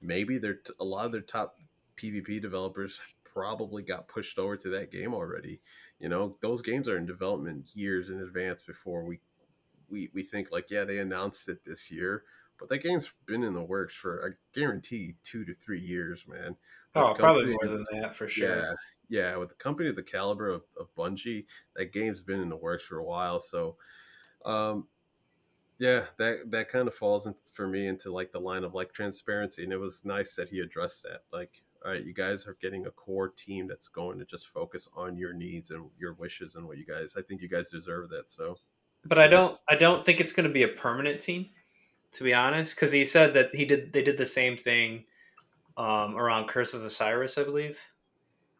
maybe they're t- a lot of their top PvP developers probably got pushed over to that game already. You know, those games are in development years in advance before we we, we think like, yeah, they announced it this year, but that game's been in the works for I guarantee two to three years, man. oh, probably more than that for sure. Yeah, yeah. With a company of the caliber of, of Bungie, that game's been in the works for a while. So, um, yeah, that that kind of falls into, for me into like the line of like transparency, and it was nice that he addressed that. Like, all right, you guys are getting a core team that's going to just focus on your needs and your wishes and what you guys. I think you guys deserve that. So, but I don't. I don't think it's going to be a permanent team, to be honest, because he said that he did. They did the same thing um, around Curse of Osiris, I believe.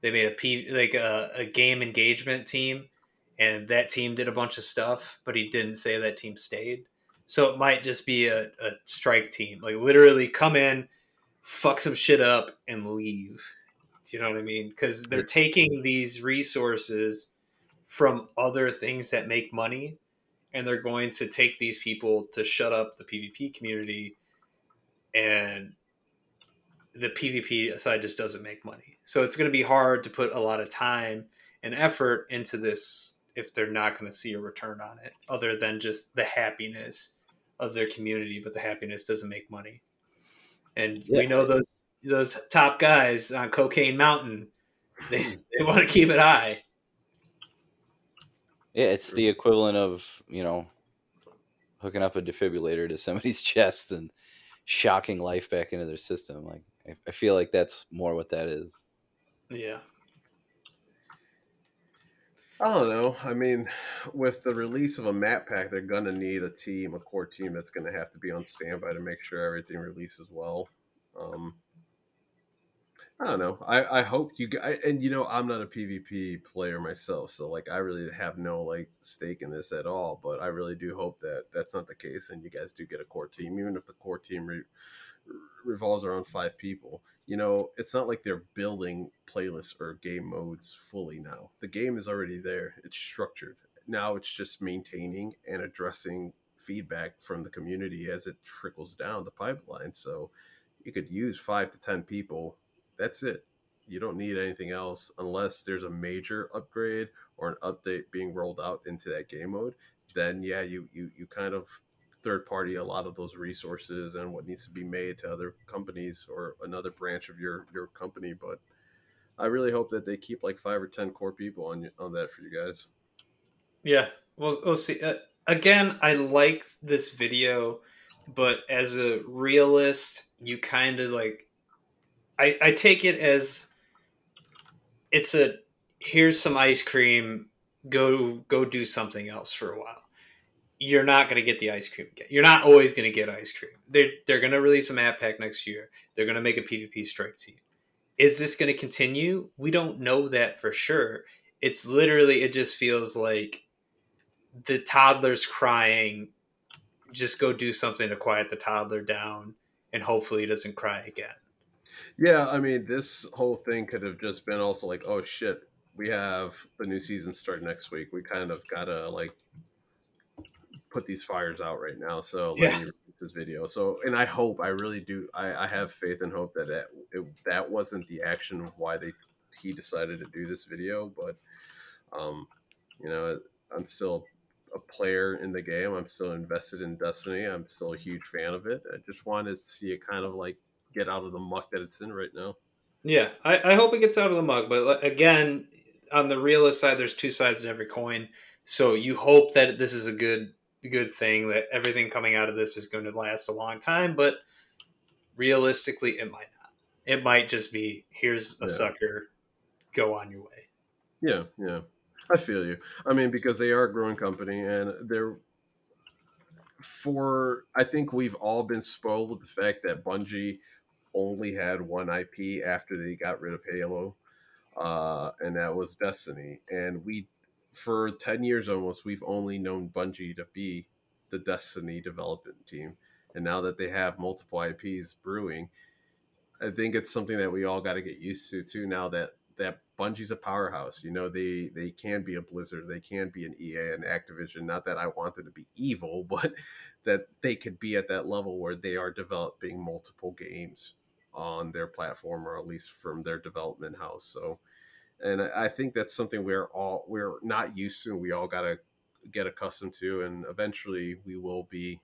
They made a P like a, a game engagement team, and that team did a bunch of stuff, but he didn't say that team stayed. So it might just be a, a strike team, like literally come in, fuck some shit up, and leave. Do you know what I mean? Because they're taking these resources from other things that make money and they're going to take these people to shut up the PvP community and the PvP side just doesn't make money. So it's going to be hard to put a lot of time and effort into this if they're not going to see a return on it other than just the happiness of their community, but the happiness doesn't make money. And yeah. we know those those top guys on Cocaine Mountain, they, hmm. they want to keep it high. Yeah, it's the equivalent of, you know, hooking up a defibrillator to somebody's chest and shocking life back into their system. Like I feel like that's more what that is. Yeah. I don't know. I mean, with the release of a map pack, they're gonna need a team, a core team that's gonna have to be on standby to make sure everything releases well. Um, I don't know. I, I hope you guys, and you know, I'm not a PvP player myself, so like I really have no like stake in this at all. But I really do hope that that's not the case, and you guys do get a core team, even if the core team re- revolves around five people. You know, it's not like they're building playlists or game modes fully now. The game is already there. It's structured. Now it's just maintaining and addressing feedback from the community as it trickles down the pipeline. So you could use five to ten people that's it. You don't need anything else unless there's a major upgrade or an update being rolled out into that game mode. Then yeah, you you you kind of third party a lot of those resources and what needs to be made to other companies or another branch of your your company. But I really hope that they keep like five or ten core people on on that for you guys. Yeah, we'll we'll see. Uh, again, I like this video, but as a realist, you kind of like I, I take it as it's a here's some ice cream go go do something else for a while you're not going to get the ice cream again. You're not always going to get ice cream. They're, they're going to release a map pack next year. They're going to make a pvp strike team. Is this going to continue? We don't know that for sure. It's literally it just feels like the toddler's crying. Just go do something to quiet the toddler down and hopefully he doesn't cry again. Yeah, I mean, this whole thing could have just been also like, oh shit, we have the new season start next week. We kind of gotta like put these fires out right now. So let yeah. me release this video. So, and I hope, I really do, I, I have faith and hope that that, it, that wasn't the action of why they he decided to do this video. But, um, you know, I'm still a player in the game. I'm still invested in Destiny. I'm still a huge fan of it. I just wanted to see it kind of like get out of the muck that it's in right now. Yeah, I, I hope it gets out of the muck. But again, on the realist side, there's two sides to every coin. So you hope that this is a good good thing that everything coming out of this is going to last a long time, but realistically, it might not. It might just be here's a Yeah. sucker, go on your way. Yeah, yeah. I feel you. I mean, because they are a growing company and they're for I think we've all been spoiled with the fact that Bungie only had one IP after they got rid of Halo. Uh, and that was Destiny. And we for 10 years almost we've only known Bungie to be the Destiny development team. And now that they have multiple IPs brewing, I think it's something that we all got to get used to too. Now that that Bungie's a powerhouse, you know they they can be a Blizzard, they can be an EA and Activision. Not that I want them to be evil, but that they could be at that level where they are developing multiple games on their platform, or at least from their development house. So, and I think that's something we're all we're not used to. and We all got to get accustomed to, and eventually we will be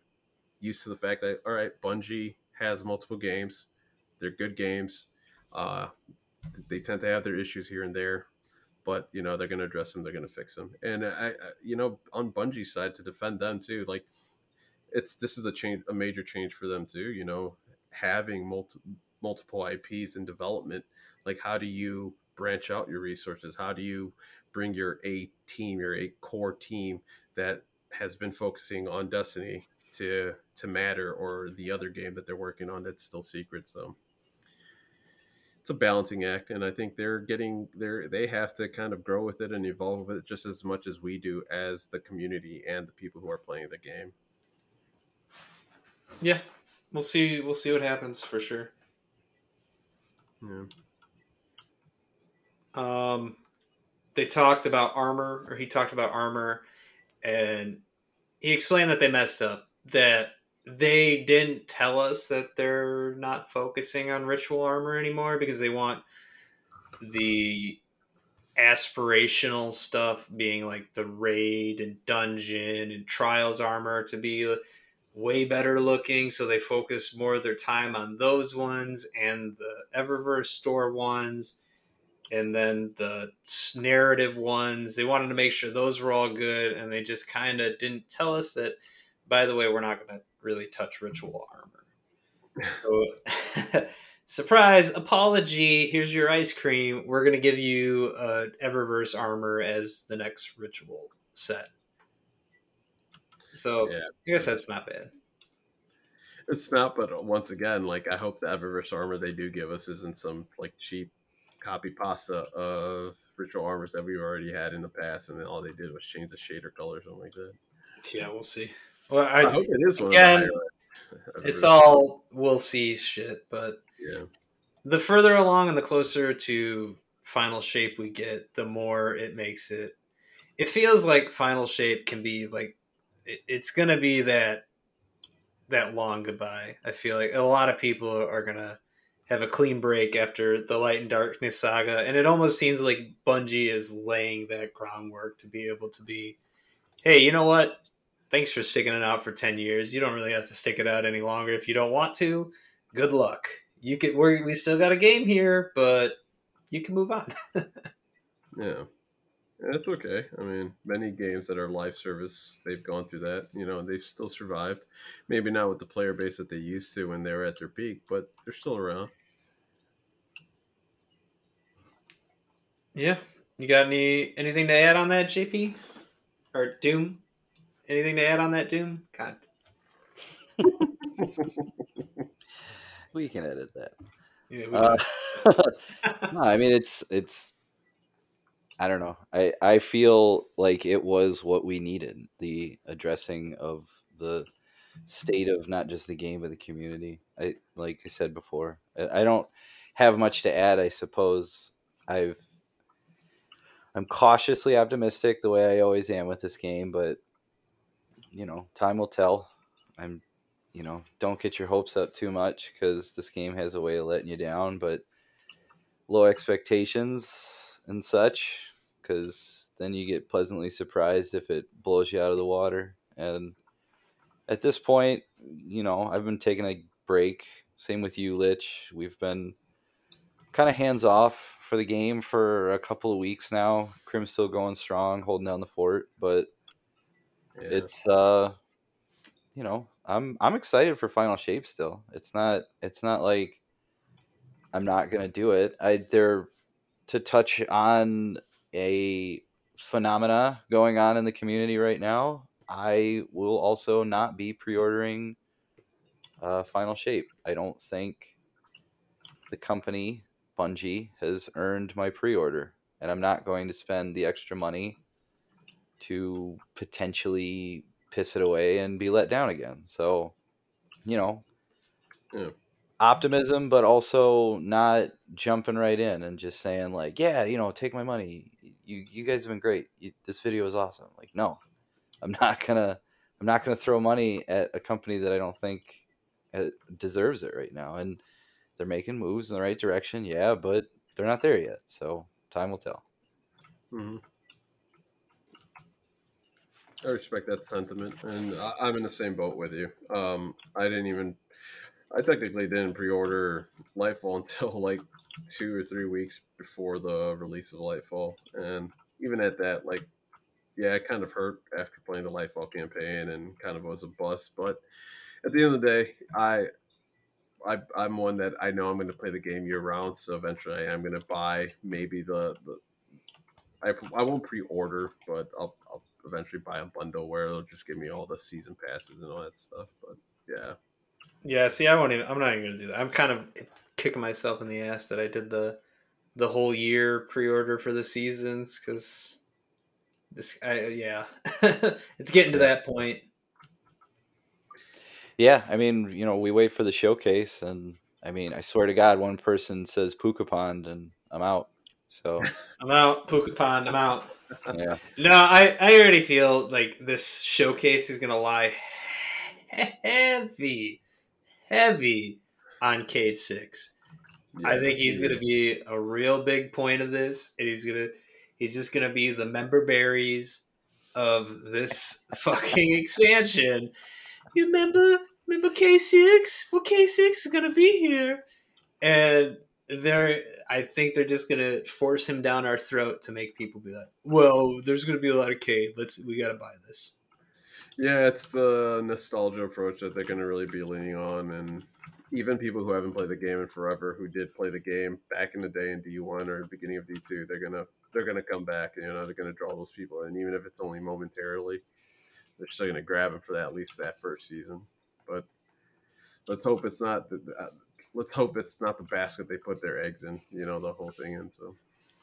used to the fact that all right, Bungie has multiple games. They're good games. Uh, they tend to have their issues here and there, but you know they're to address them. They're to fix them. And I, I, you know, on Bungie's side to defend them too, like it's this is a change, a major change for them too. You know, having multi, multiple IPs in development, like how do you branch out your resources? How do you bring your A team, your A core team that has been focusing on Destiny to to matter or the other game that they're working on that's still secret. So it's a balancing act, and I think they're getting there. They have to kind of grow with it and evolve with it just as much as we do as the community and the people who are playing the game. Yeah, we'll see. We'll see what happens for sure. Yeah. Um, they talked about armor, or he talked about armor, and he explained that they messed up. That they didn't tell us that they're not focusing on ritual armor anymore because they want the aspirational stuff being like the raid and dungeon and trials armor to be way better looking so they focus more of their time on those ones and the eververse store ones and then the narrative ones they wanted to make sure those were all good and they just kind of didn't tell us that by the way we're not going to really touch ritual armor. So surprise apology here's your ice cream. We're going to give you uh, eververse armor as the next ritual set. So Yeah. i guess that's not bad. It's not, but once again, like I hope the Eververse armor they do give us isn't some like cheap copy pasta of ritual armors that we've already had in the past, and then all they did was change the shader color or something like that. yeah we'll see well I, I, hope it is one again, of the it's all we'll see shit but yeah. the further along and the closer to final shape we get, the more it makes it. It feels like final shape can be like it, it's gonna be that that long goodbye. I feel like a lot of people are gonna have a clean break after the Light and Darkness saga, and it almost seems like Bungie is laying that groundwork to be able to be, hey, you know what? Thanks for sticking it out for ten years. You don't really have to stick it out any longer if you don't want to. Good luck. You could. We're, we still got a game here, but you can move on. Yeah. It's okay. I mean, many games that are live service, they've gone through that, you know, they've still survived. Maybe not with the player base that they used to when they were at their peak, but they're still around. Yeah. You got any anything to add on that, JP? Or Doom? Anything to add on that, Doom? God. We can edit that. Yeah, we Uh, no, I mean it's it's. I don't know. I I feel like it was what we needed. The addressing of the state of not just the game but the community. I like I said before. I, I don't have much to add. I suppose I've. I'm cautiously optimistic the way I always am with this game, but you know, time will tell. I'm, you know, don't get your hopes up too much because this game has a way of letting you down. But low expectations and such because then you get pleasantly surprised if it blows you out of the water and at this point you know i've been taking a break same with you lich we've been kind of hands off for the game for a couple of weeks now crim's still going strong holding down the fort but Yeah. it's uh you know i'm i'm excited for final shape still it's not it's not like I'm not gonna do it. I there to touch on a phenomena going on in the community right now. I will also not be pre-ordering uh, Final Shape. I don't think the company Bungie has earned my pre-order, and I'm not going to spend the extra money to potentially piss it away and be let down again. So, you know, Yeah. optimism, but also not jumping right in and just saying like, yeah, you know, take my money. You you guys have been great. You, this video is awesome. Like, no, I'm not gonna I'm not gonna throw money at a company that I don't think uh, deserves it right now. And they're making moves in the right direction, yeah, but they're not there yet. So time will tell. Mhm. I respect that sentiment, and I, I'm in the same boat with you. Um, I didn't even, I technically didn't pre-order Lightfall until like two or three weeks before the release of Lightfall, and even at that, like, yeah, it kind of hurt after playing the Lightfall campaign and kind of was a bust. But at the end of the day, I, I I'm one that I know I'm going to play the game year round, so eventually I am going to buy maybe the the I, I won't pre-order, but I'll, I'll eventually buy a bundle where it'll just give me all the season passes and all that stuff. But yeah, Yeah, see, I won't even. I'm not even gonna do that. I'm kind of kicking myself in the ass that I did the the whole year pre-order for the seasons because this. I, yeah, it's getting to that point. Yeah, I mean, you know, we wait for the showcase, and I mean, I swear to God, one person says Puka Pond, and I'm out. So I'm out, Puka Pond. I'm out. yeah, No, I I already feel like this showcase is gonna lie heavy, heavy on Cayde Six. I think he's he gonna be a real big point of this, and he's gonna he's just gonna be the member berries of this fucking expansion. You remember remember Cayde six? Well Cayde six is gonna be here. And they're I think they're just gonna force him down our throat to make people be like, Well, there's gonna be a lot of K. Let's we gotta buy this. Yeah, it's the nostalgia approach that they're going to really be leaning on, and even people who haven't played the game in forever, who did play the game back in the day in D one or beginning of D two, they're gonna they're gonna come back. And you know, they're gonna draw those people, and even if it's only momentarily, they're still gonna grab him for that at least that first season. But let's hope it's not. The, uh, let's hope it's not the basket they put their eggs in. You know, the whole thing in. So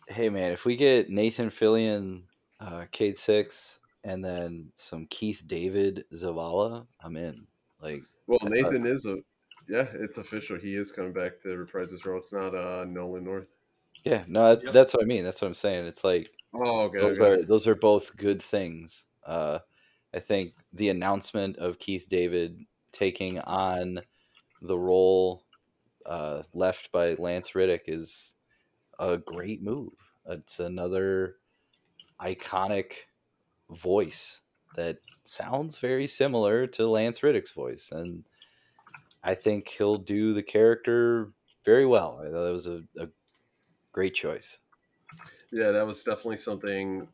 hey man, if we get Nathan Fillion, uh, Cayde Six, and then some Keith David Zavala, I'm in. Like, well, thought- Nathan is a. Yeah, it's official. He is coming back to reprise his role. It's not uh, Nolan North. yeah, no, Yep. that's what I mean. That's what I'm saying. It's like Oh, okay. those okay. are those are both good things. Uh, I think the announcement of Keith David taking on the role uh, left by Lance Reddick is a great move. It's another iconic voice that sounds very similar to Lance Reddick's voice, and I think he'll do the character very well. I thought it was a, a great choice. Yeah, that was definitely something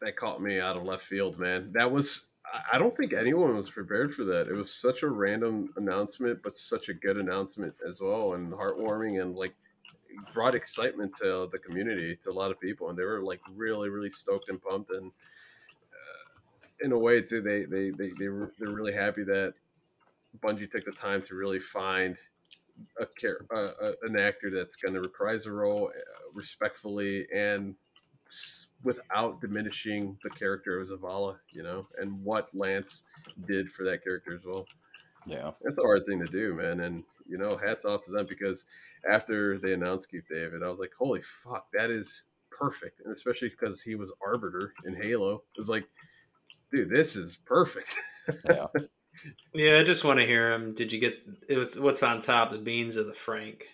that caught me out of left field, man. That was I- don't think anyone was prepared for that. It was such a random announcement, but such a good announcement as well, and heartwarming, and like brought excitement to the community, to a lot of people, and they were like really, really stoked and pumped, and uh, in a way too, they they they they were they're really happy that Bungie took the time to really find a care uh, an actor that's going to reprise a role uh, respectfully and without diminishing the character of Zavala, you know, and what Lance did for that character as well. Yeah. That's a hard thing to do, man. And you know, hats off to them because after they announced Keith David, I was like, holy fuck, that is perfect. And especially because he was Arbiter in Halo, it's like, dude, this is perfect. Yeah. Yeah, I just want to hear him. Did you get it was what's on top, the beans or the Frank?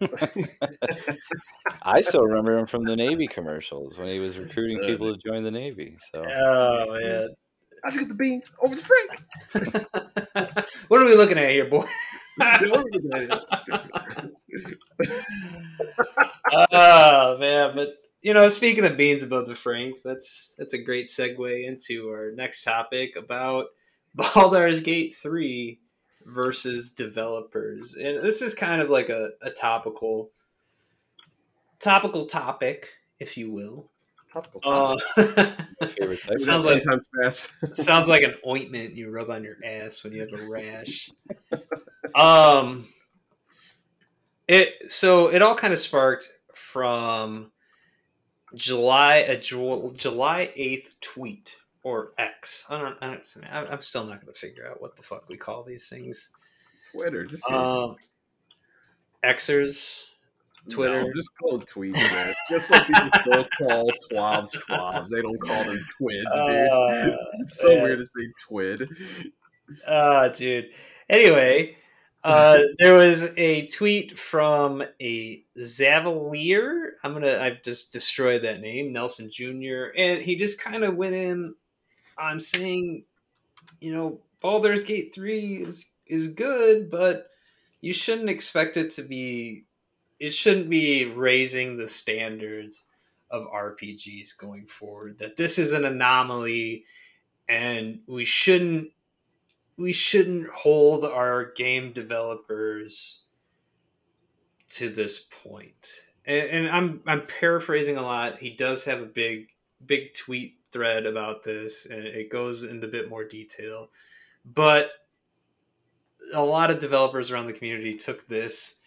I still remember him from the Navy commercials when he was recruiting Yeah. people to join the Navy. So Oh man. I get the beans over the Frank. what are we looking at here, boy? oh man, but you know, speaking of beans above the Franks, that's that's a great segue into our next topic about Baldur's Gate three versus developers, and this is kind of like a, a topical topical topic, if you will. Topical Uh, favorite type. sounds like sounds like an ointment you rub on your ass when you have a rash. Um, it so it all kind of sparked from July a July eighth tweet or X. I don't. I don't. I'm I'm still not going to figure out what the fuck we call these things. Twitter, just Um, Xers, Twitter. No, just call tweets, man. Just like people still call twabs twabs. They don't call them twids, dude. Uh, it's so yeah. weird to say twid. Ah, dude. Anyway, uh, there was a tweet from a Zavalier. I'm gonna. I've just destroyed that name, Nelson Jr. And he just kind of went in on saying, you know, Baldur's Gate three is is good, but you shouldn't expect it to be. It shouldn't be raising the standards of RPGs going forward. That this is an anomaly, and we shouldn't we shouldn't hold our game developers to this point. And, and I'm I'm paraphrasing a lot. He does have a big big tweet thread about this, and it goes into a bit more detail. But a lot of developers around the community took this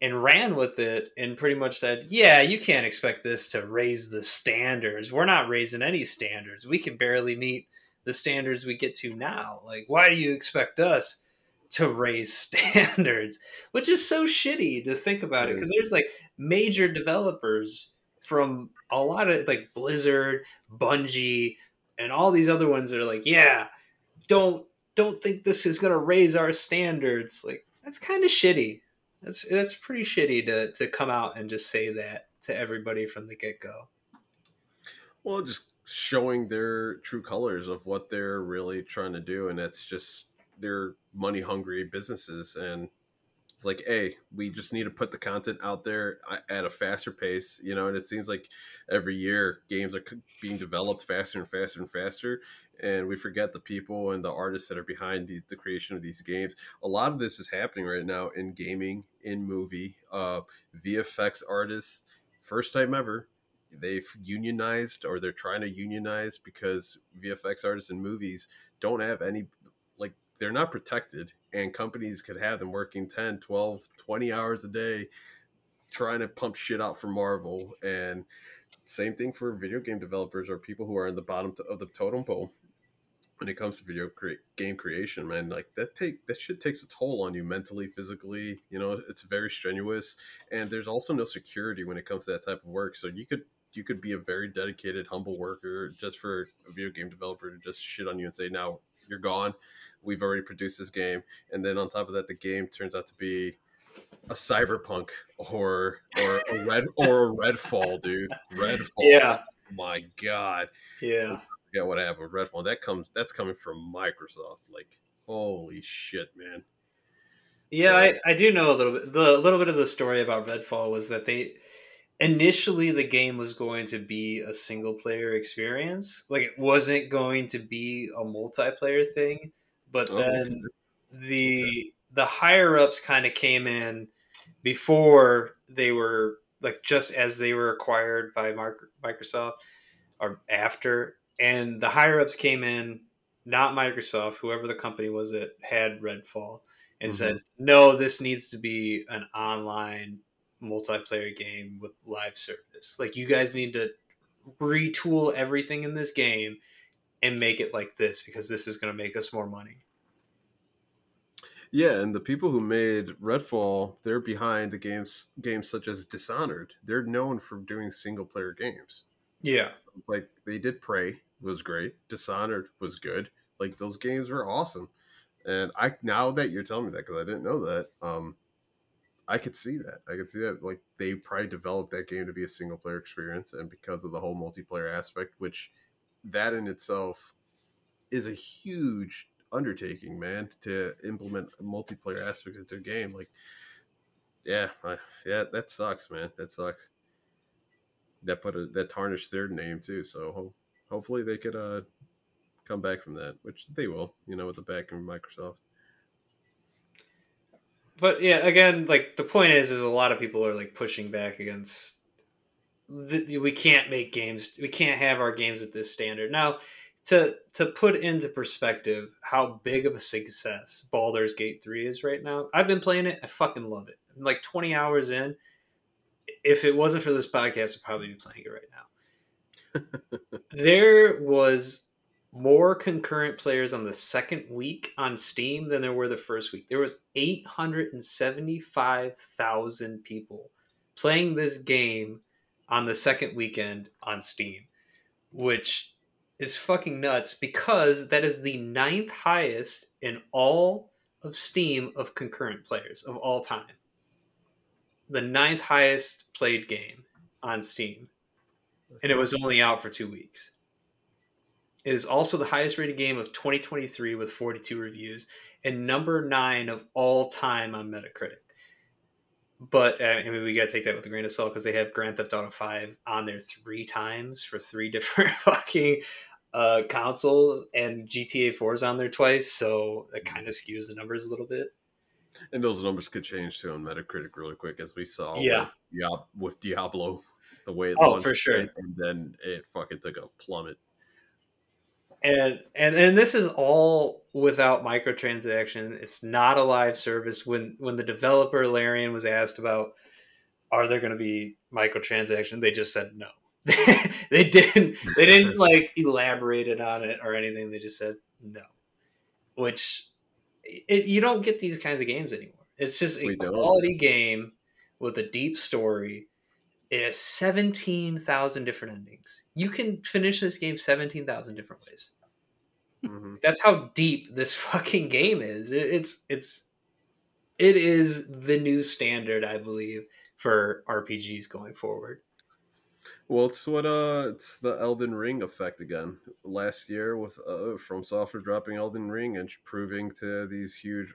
and ran with it and pretty much said, "Yeah, you can't expect this to raise the standards. We're not raising any standards. We can barely meet the standards we get to now. Like, why do you expect us to raise standards? Which is so shitty to think about it because there's like major developers from a lot of like Blizzard, Bungie, and all these other ones that are like, yeah, don't don't think this is gonna raise our standards. Like, that's kind of shitty. That's that's pretty shitty to to come out and just say that to everybody from the get go. Well, just showing their true colors of what they're really trying to do, and it's just they're money hungry businesses, and it's like, hey, we just need to put the content out there uh, at a faster pace, you know. And it seems like every year games are being developed faster and faster and faster, and we forget the people and the artists that are behind the, the creation of these games. A lot of this is happening right now in gaming, in movie, uh, VFX artists, first time ever they've unionized or they're trying to unionize because VFX artists in movies don't have any they're not protected and companies could have them working 10 12 20 hours a day trying to pump shit out for Marvel. And same thing for video game developers or people who are in the bottom of the totem pole when it comes to video cre- game creation man. Like that take that shit takes a toll on you mentally physically you know it's very strenuous. And there's also no security when it comes to that type of work. So you could you could be a very dedicated humble worker just for a video game developer to just shit on you and say now you're gone we've already produced this game and then on top of that the game turns out to be a cyberpunk or or a red or a redfall dude redfall Yeah, my god yeah. forget what happened with redfall that comes that's coming from microsoft like holy shit man Yeah, So- I, I do know a little bit. The little bit of the story about Redfall was that they initially the game was going to be a single player experience. Like it wasn't going to be a multiplayer thing. But Oh, then the the higher ups kind of came in before they were like just as they were acquired by Microsoft or after, and the higher ups came in, not Microsoft, whoever the company was that had Redfall and Mhm. said, "No, this needs to be an online multiplayer game with live service. Like you guys need to retool everything in this game and make it like this because this is going to make us more money." Yeah, and the people who made Redfall, they're behind the games games such as Dishonored. They're known for doing single player games. Yeah. Like they did Prey was great. Dishonored was good. Like those games were awesome. And I now that you're telling me that because I didn't know that, um, I could see that. I could see that. Like they probably developed that game to be a single player experience, and because of the whole multiplayer aspect, which that in itself is a huge undertaking, man, to implement multiplayer aspects into a game. Like, yeah, I, yeah, that sucks, man. That sucks. That put a that tarnished their name too. So ho- hopefully they could uh come back from that, which they will, you know, with the backing of Microsoft. but yeah, again, like the point is, is a lot of people are like pushing back against. We can't make games. We can't have our games at this standard now. To to put into perspective how big of a success Baldur's Gate three is right now, I've been playing it. I fucking love it. I'm like twenty hours in. If it wasn't for this podcast, I'd probably be playing it right now. there was more concurrent players on the second week on Steam than there were the first week. There was 875,000 people playing this game on the second weekend on Steam, which is fucking nuts because that is the ninth highest in all of Steam of concurrent players of all time. The ninth highest played game on Steam. And it was only out for two weeks. It is also the highest rated game of 2023 with 42 reviews and number nine of all time on Metacritic. But uh, I mean, we got to take that with a grain of salt because they have Grand Theft Auto 5 on there three times for three different fucking uh, consoles, and GTA 4 is on there twice, so it kind of skews the numbers a little bit. And those numbers could change too on Metacritic really quick, as we saw. Yeah, with, with Diablo, the way it oh for sure, and then it fucking took a plummet and and and this is all without microtransaction. It's not a live service. When when the developer larian was asked about are there going to be microtransaction? they just said no. They didn't they didn't like elaborate on it or anything. They just said no. Which it, you don't get these kinds of games anymore. It's just a quality game with a deep story it has 17,000 different endings. You can finish this game 17,000 different ways. Mm-hmm. That's how deep this fucking game is. It, it's it's it is the new standard, I believe, for RPGs going forward. Well, it's what uh, it's the Elden Ring effect again. Last year, with uh, From Software dropping Elden Ring and proving to these huge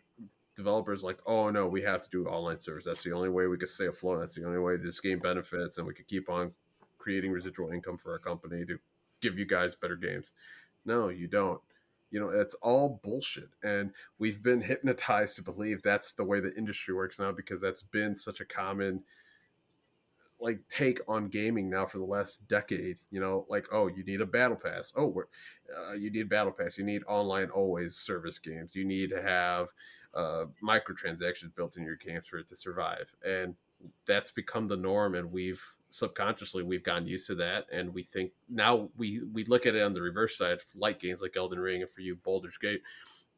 developers like, oh no, we have to do online servers. That's the only way we could stay afloat. That's the only way this game benefits, and we could keep on creating residual income for our company to give you guys better games. No, you don't. You know, it's all bullshit, and we've been hypnotized to believe that's the way the industry works now because that's been such a common like take on gaming now for the last decade. You know, like oh, you need a battle pass. Oh, uh, you need battle pass. You need online always service games. You need to have uh, microtransactions built in your games for it to survive. And that's become the norm. And we've subconsciously we've gotten used to that. And we think now we we look at it on the reverse side, light games like Elden Ring, and for you, Baldur's Gate.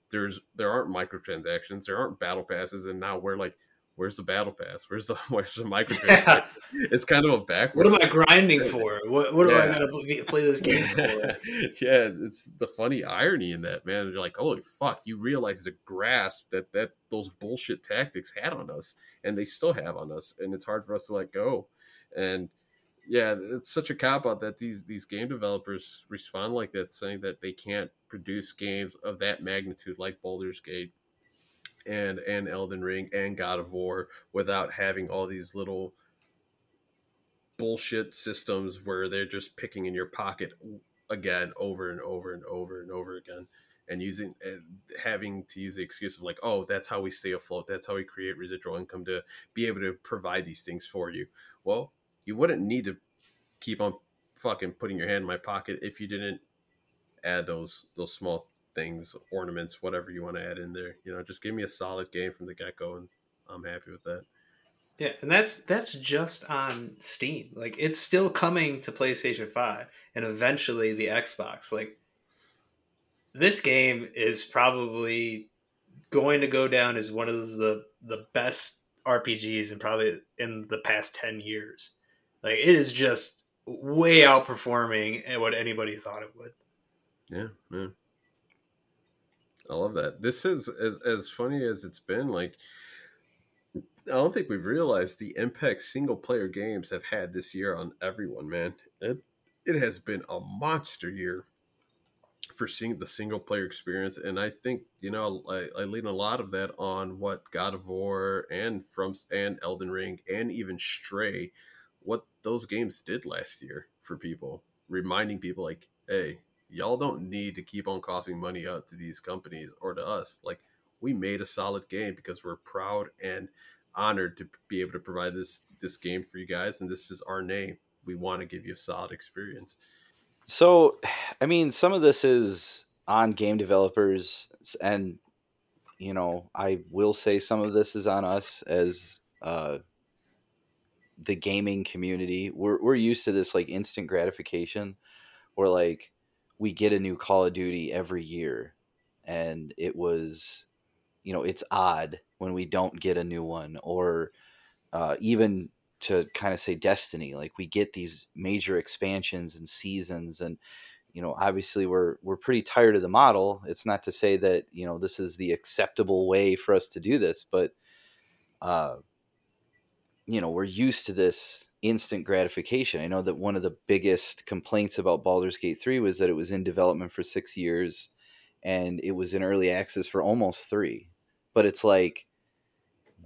There's there aren't microtransactions, there aren't battle passes, and now we're like where's the battle pass? Where's the where's the microtransaction? Yeah. It's kind of a backwards. What am I grinding for? What, what yeah. do I gotta play this game for? yeah, it's the funny irony in that man. You're like, holy fuck! You realize the grasp that that those bullshit tactics had on us, and they still have on us, and it's hard for us to let go. And yeah, it's such a cop out that these these game developers respond like that, saying that they can't produce games of that magnitude like Baldur's Gate and and Elden Ring and God of War without having all these little bullshit systems where they're just picking in your pocket again over and over and over and over again and using and having to use the excuse of like oh that's how we stay afloat. That's how we create residual income to be able to provide these things for you. Well you wouldn't need to keep on fucking putting your hand in my pocket if you didn't add those those small things, ornaments, whatever you want to add in there. You know, just give me a solid game from the get go, and I'm happy with that. Yeah, and that's that's just on Steam. Like it's still coming to PlayStation 5 and eventually the Xbox. Like this game is probably going to go down as one of the the best RPGs and probably in the past 10 years. Like it is just way outperforming what anybody thought it would. Yeah, yeah. I love that. This is as as funny as it's been. Like, I don't think we've realized the impact single player games have had this year on everyone. Man, it it has been a monster year for seeing the single player experience, and I think you know I, I lean a lot of that on what God of War and from and Elden Ring and even Stray, what those games did last year for people, reminding people like, hey, y'all don't need to keep on coughing money out to these companies or to us. Like we made a solid game because we're proud and honored to be able to provide this this game for you guys, and this is our name. We want to give you a solid experience. So, I mean, some of this is on game developers, and you know, I will say some of this is on us as uh, the gaming community. We're we're used to this like instant gratification, where like we get a new Call of Duty every year, and it was, you know, it's odd when we don't get a new one, or uh, even to kind of say Destiny, like we get these major expansions and seasons, and you know, obviously we're we're pretty tired of the model. It's not to say that you know this is the acceptable way for us to do this, but uh, you know, we're used to this instant gratification. I know that one of the biggest complaints about Baldur's Gate 3 was that it was in development for 6 years and it was in early access for almost 3. But it's like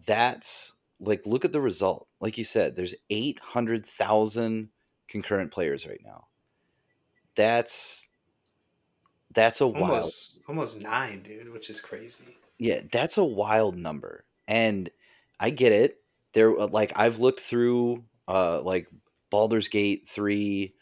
that's like look at the result. Like you said, there's 800,000 concurrent players right now. That's that's a almost, wild almost nine, dude, which is crazy. Yeah, that's a wild number. And I get it. There like I've looked through uh like Baldur's Gate 3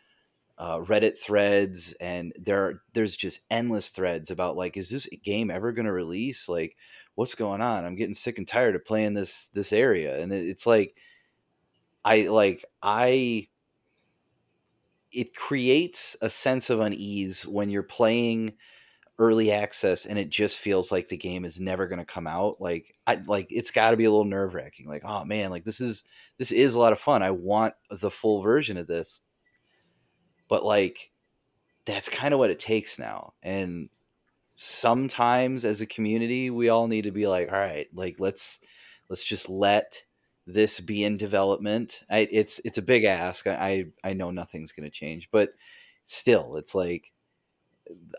uh, Reddit threads and there are, there's just endless threads about like is this game ever going to release? Like what's going on? I'm getting sick and tired of playing this this area. And it, it's like i like i it creates a sense of unease when you're playing early access and it just feels like the game is never going to come out. Like i like it's got to be a little nerve wracking like oh man like this is this is a lot of fun. I want the full version of this but like that's kind of what it takes now. And sometimes as a community we all need to be like all right like let's let's just let this be in development. I, it's it's a big ask. I i, I know nothing's going to change but still it's like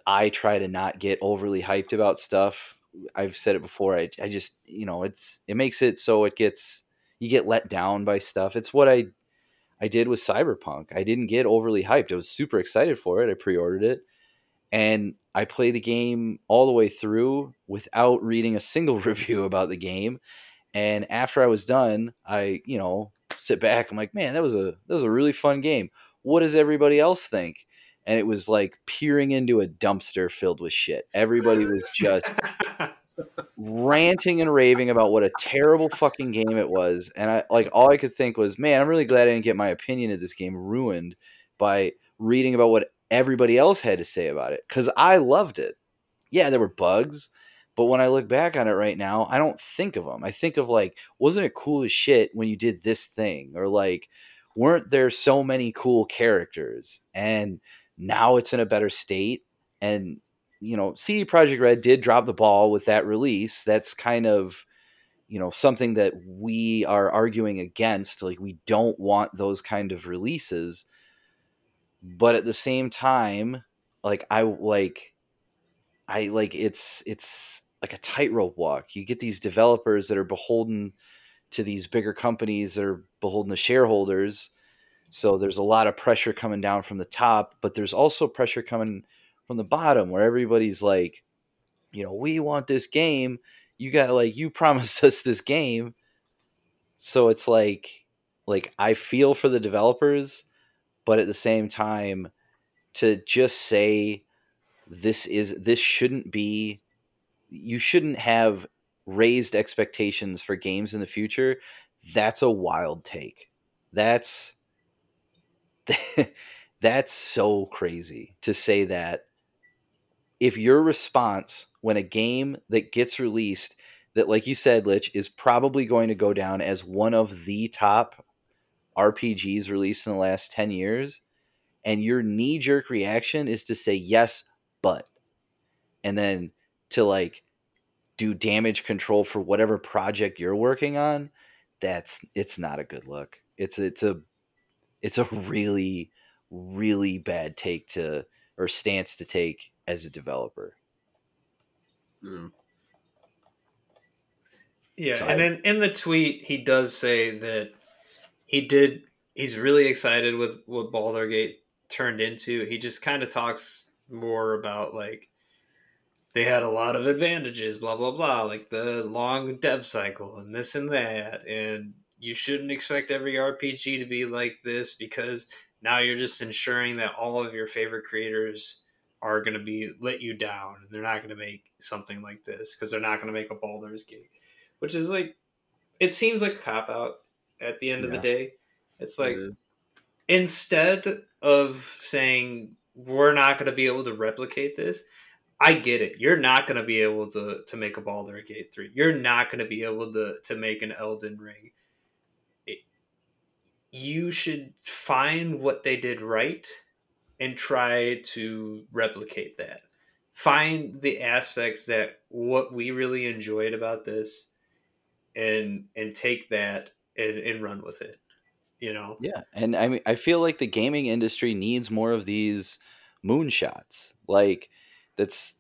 i try to not get overly hyped about stuff. I've said it before. I, I just you know it's it makes it so it gets you get let down by stuff it's what i i did with cyberpunk i didn't get overly hyped i was super excited for it i pre-ordered it and I play the game all the way through without reading a single review about the game. And after I was done, I, you know, sit back. I'm like, man, that was a that was a really fun game. What does everybody else think? And it was like peering into a dumpster filled with shit. Everybody was just ranting and raving about what a terrible fucking game it was. And I like all I could think was, man, I'm really glad I didn't get my opinion of this game ruined by reading about what everybody else had to say about it because I loved it. Yeah, there were bugs, but when I look back on it right now, I don't think of them. I think of like, wasn't it cool as shit when you did this thing? Or like, weren't there so many cool characters? And now it's in a better state. And, you know, CD Projekt Red did drop the ball with that release. That's kind of, you know, something that we are arguing against. Like, we don't want those kind of releases but at the same time like i like i like it's it's like a tightrope walk you get these developers that are beholden to these bigger companies that are beholden to shareholders so there's a lot of pressure coming down from the top but there's also pressure coming from the bottom where everybody's like you know we want this game. You got like you promised us this game. So it's like like i feel for the developers but at the same time to just say this is this shouldn't be you shouldn't have raised expectations for games in the future that's a wild take. That's that's so crazy to say that if your response when a game that gets released that like you said lich is probably going to go down as one of the top RPGs released in the last 10 years, and your knee jerk reaction is to say yes, but, and then to like do damage control for whatever project you're working on, that's it's not a good look. It's it's a it's a really really bad take to or stance to take as a developer. Mm. Yeah, so and I, in in the tweet he does say that he did. He's really excited with what Baldur Gate turned into. He just kind of talks more about like they had a lot of advantages, blah blah blah, like the long dev cycle and this and that, and you shouldn't expect every RPG to be like this because now you're just ensuring that all of your favorite creators are going to be let you down and they're not going to make something like this because they're not going to make a Baldur's Gate, which is like it seems like a cop out at the end of the day. It's like It instead of saying we're not going to be able to replicate this, I get it. You're not going to be able to to make a Baldur's Gate 3. You're not going to be able to to make an Elden Ring. It, you should find what they did right and try to replicate that. Find the aspects that what we really enjoyed about this and and take that and, and run with it. You know? Yeah, and I mean, I feel like the gaming industry needs more of these moonshots. Like that's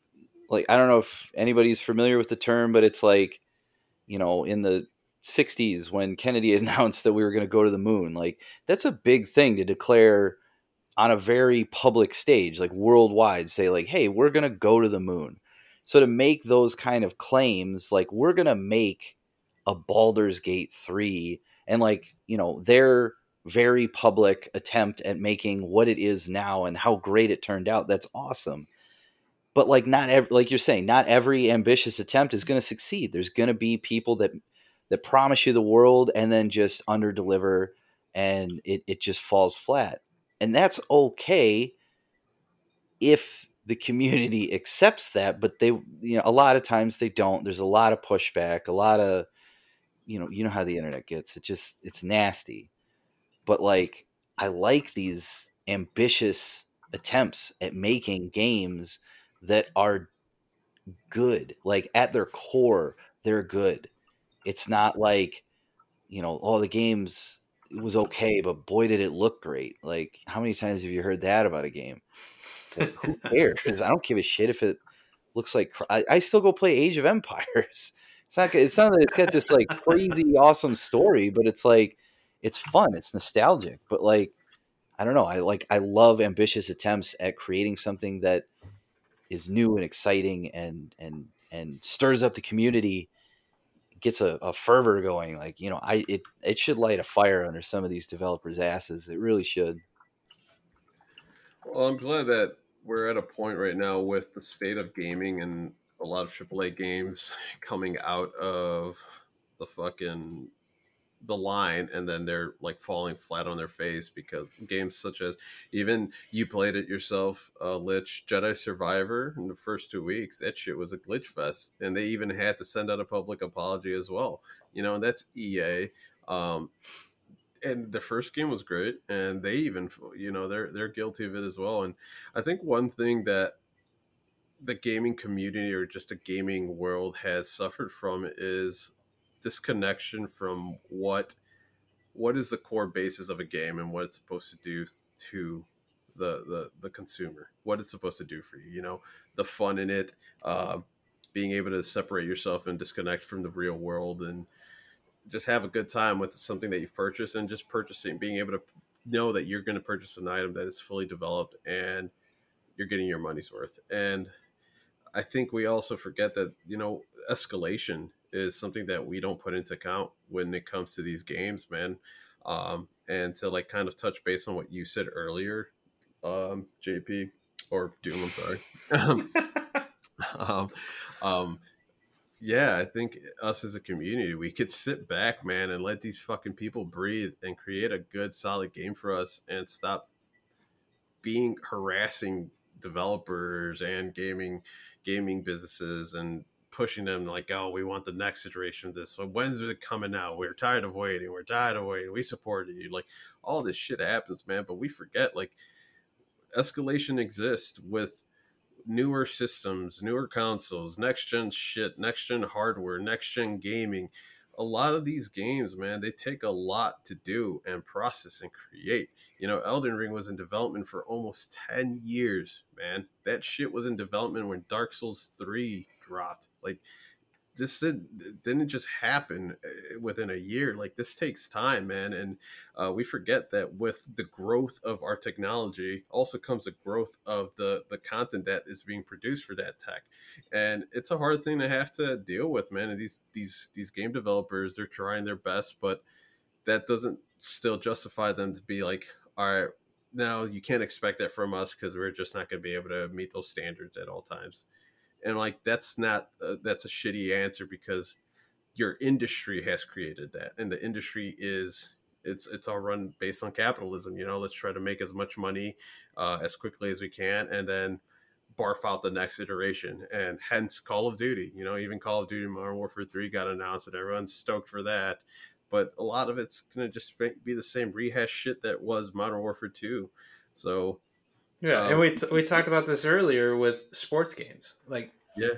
like I don't know if anybody's familiar with the term, but it's like you know in the 60s when Kennedy announced that we were going to go to the moon. Like that's a big thing to declare on a very public stage, like worldwide, say like, "Hey, we're going to go to the moon." So to make those kind of claims, like we're going to make a Baldur's Gate 3 and like, you know, their very public attempt at making what it is now and how great it turned out, that's awesome. But like not every, like you're saying, not every ambitious attempt is going to succeed. There's going to be people that that promise you the world and then just under deliver and it, it just falls flat. And that's okay if the community accepts that, but they you know, a lot of times they don't. There's a lot of pushback, a lot of you know, you know how the internet gets. It just it's nasty. But like I like these ambitious attempts at making games that are good. Like at their core, they're good. It's not like, you know, all the games was okay, but boy did it look great. Like how many times have you heard that about a game? It's like who cares? I don't give a shit if it looks like I, I still go play Age of Empires. It's not. It's not that it's got this like crazy awesome story, but it's like it's fun. It's nostalgic. But like I don't know. I like I love ambitious attempts at creating something that is new and exciting and and and stirs up the community, gets a, a fervor going. Like you know, I it it should light a fire under some of these developers' asses. It really should. Well, I'm glad that we're at a point right now with the state of gaming and a lot of AAA games coming out of the fucking the line and then they're like falling flat on their face because games such as even you played it yourself uh lich jedi survivor in the first two weeks that shit was a glitch fest and they even had to send out a public apology as well you know and that's ea um and the first game was great and they even you know they're they're guilty of it as well and i think one thing that the gaming community or just a gaming world has suffered from is disconnection from what what is the core basis of a game and what it's supposed to do to the the, the consumer? What it's supposed to do for you you know? The fun in it uh, being able to separate yourself and disconnect from the real world and just have a good time with something that you've purchased and just purchasing being able to know that you're going to purchase an item that is fully developed and you're getting your money's worth. And i think we also forget that you know escalation is something that we don't put into account when it comes to these games man. Um, and to like kind of touch base on what you said earlier um, jp or doom i'm sorry. Um, um, yeah, I think us as a community, we could sit back, man, and let these fucking people breathe and create a good, solid game for us and stop being harassing developers and gaming gaming businesses and pushing them like, oh, we want the next iteration of this. So when's it coming out? We're tired of waiting. We're tired of waiting. We support you. Like all this shit happens, man. But we forget like escalation exists with newer systems, newer consoles, next gen shit, next gen hardware, next gen gaming. A lot of these games, man, they take a lot to do and process and create. You know, Elden Ring was in development for almost 10 years, man. That shit was in development when Dark Souls 3 dropped. Like, this did, didn't just happen uh, within a year. Like this takes time, man, and uh, we forget that with the growth of our technology, also comes the growth of the the content that is being produced for that tech, and it's a hard thing to have to deal with, man. And these these these game developers, they're trying their best, but that doesn't still justify them to be like, all right, now you can't expect that from us because we're just not going to be able to meet those standards at all times and like that's not uh, that's a shitty answer because your industry has created that. And the industry is it's it's all run based on capitalism you know? Let's try to make as much money uh, as quickly as we can and then barf out the next iteration. And hence call of duty you know? Even call of duty modern warfare 3 got announced and everyone's stoked for that. But a lot of it's to just be the same rehash shit that was modern warfare 2 so yeah, um, and we t- we talked about this earlier with sports games. Like, yeah,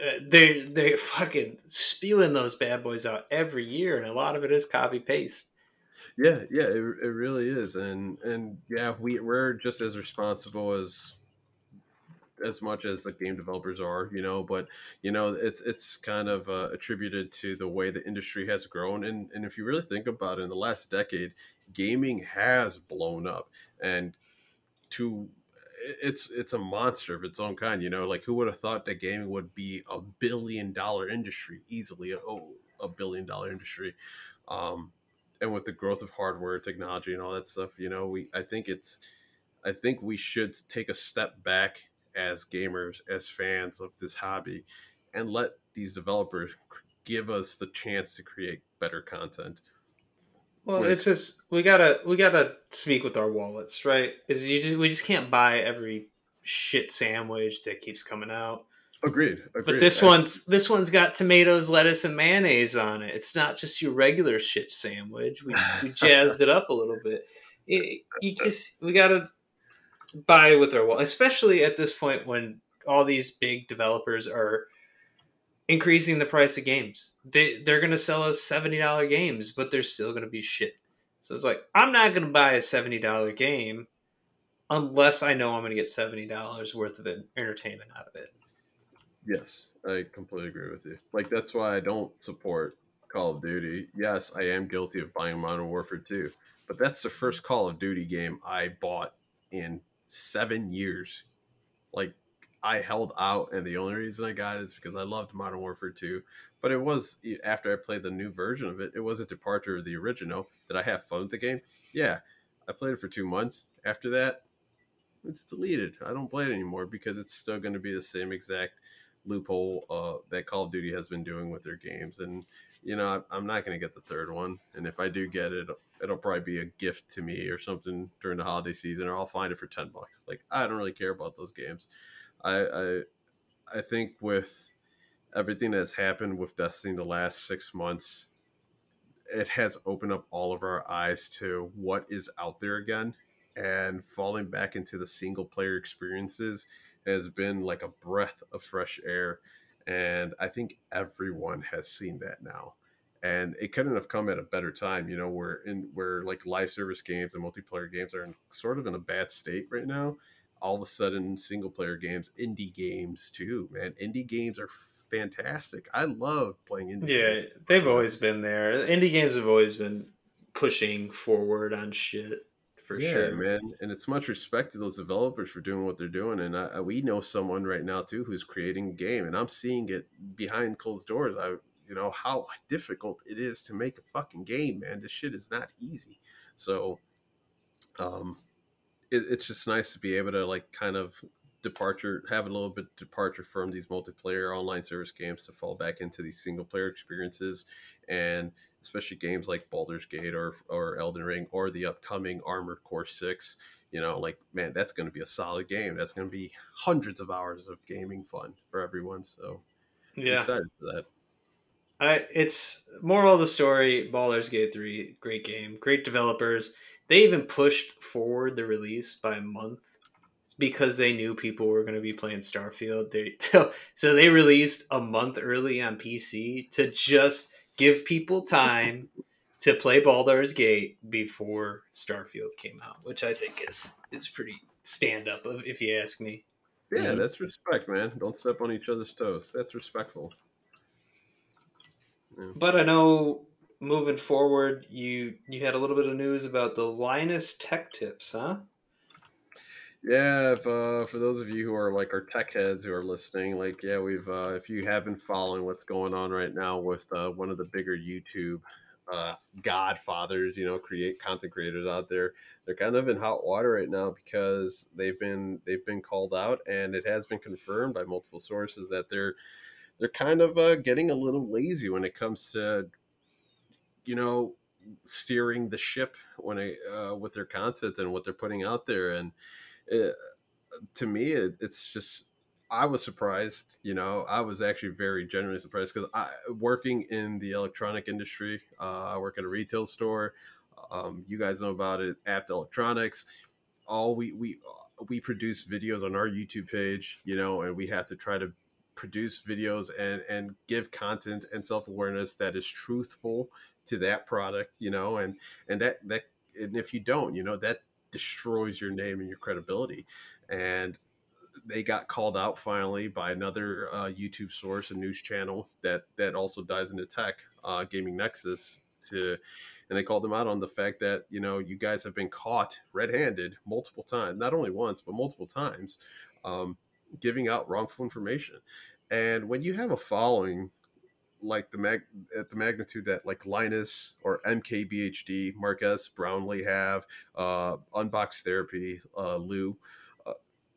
uh, they they fucking spewing those bad boys out every year, and a lot of it is copy paste. Yeah, yeah, it, it really is, and and yeah, we we're just as responsible as as much as the game developers are, you know. But you know, it's it's kind of uh, attributed to the way the industry has grown, and and if you really think about it, in the last decade, gaming has blown up, and to it's it's a monster of its own kind. You know, like who would have thought that gaming would be a billion dollar industry easily? Oh, a billion dollar industry. Um, and with the growth of hardware technology and all that stuff, you know, we I think it's I think we should take a step back as gamers, as fans of this hobby, and let these developers give us the chance to create better content. Well, it's just we gotta we gotta speak with our wallets, right? Is you just we just can't buy every shit sandwich that keeps coming out. Agreed. Agreed. But this one's this one's got tomatoes, lettuce, and mayonnaise on it. It's not just your regular shit sandwich. We, we jazzed it up a little bit. It, you just we gotta buy with our wallet, especially at this point when all these big developers are increasing the price of games. They they're gonna sell us seventy dollar games, but they're still gonna be shit. So it's like I'm not gonna buy a seventy dollar game unless I know I'm gonna get seventy dollars worth of entertainment out of it. Yes, I completely agree with you. Like that's why I don't support Call of Duty. Yes, I am guilty of buying Modern Warfare 2, but that's the first Call of Duty game I bought in seven years. Like I held out, and the only reason I got it is because I loved Modern Warfare 2. But it was after I played the new version of it, it was a departure of the original. Did I have fun with the game? Yeah. I played it for two months. After that, it's deleted. I don't play it anymore because it's still going to be the same exact loophole uh, that Call of Duty has been doing with their games. And, you know, I'm not going to get the third one. And if I do get it, it'll probably be a gift to me or something during the holiday season, or I'll find it for 10 bucks. Like, I don't really care about those games. I, I I think with everything that's happened with Destiny the last six months, it has opened up all of our eyes to what is out there again. And falling back into the single player experiences has been like a breath of fresh air. And I think everyone has seen that now. And it couldn't have come at a better time, you know, where in where like live service games and multiplayer games are in, sort of in a bad state right now all of a sudden single player games, indie games too, man. Indie games are fantastic. I love playing indie. Yeah, games. they've always been there. Indie games have always been pushing forward on shit for yeah, sure, man. And it's much respect to those developers for doing what they're doing. And I, we know someone right now too who's creating a game, and I'm seeing it behind closed doors. I, you know, how difficult it is to make a fucking game, man. This shit is not easy. So, um, it, it's just nice to be able to like kind of departure have a little bit departure from these multiplayer online service games to fall back into these single player experiences and especially games like Baldur's Gate or or Elden Ring or the upcoming Armored Core 6 you know like man that's going to be a solid game. That's going to be hundreds of hours of gaming fun for everyone so yeah. I'm excited for that. I it's moral of the story Baldur's Gate 3 great game great developers they even pushed forward the release by a month because they knew people were going to be playing Starfield. They so they released a month early on PC to just give people time to play Baldur's Gate before Starfield came out, which I think is is pretty stand up of if you ask me. Yeah, mm-hmm. that's respect, man. Don't step on each other's toes. That's respectful. Yeah. But I know moving forward, you you had a little bit of news about the Linus Tech Tips, huh? Yeah, if, uh, for those of you who are like our tech heads who are listening, like yeah, we've uh, if you have been following what's going on right now with uh, one of the bigger YouTube uh, godfathers, you know, create content creators out there, they're kind of in hot water right now because they've been they've been called out, and it has been confirmed by multiple sources that they're they're kind of uh, getting a little lazy when it comes to you know steering the ship when it, uh, with their content and what they're putting out there and it, to me, it, it's just I was surprised. You know, I was actually very genuinely surprised because I working in the electronic industry. Uh, I work at a retail store. Um, you guys know about it, Apt Electronics. All we we we produce videos on our YouTube page, you know, and we have to try to produce videos and and give content and self awareness that is truthful to that product, you know, and and that that and if you don't, you know, that destroys your name and your credibility. And they got called out finally by another uh, YouTube source, a news channel that that also dives into tech, uh, Gamers Nexus, to and they called them out on the fact that you know you guys have been caught red-handed multiple times, not only once but multiple times, um, giving out wrongful information. And when you have a following like the mag at the magnitude that like Linus or MKBHD, Marques Brownlee have, uh, Unbox Therapy, uh, Lou. Uh,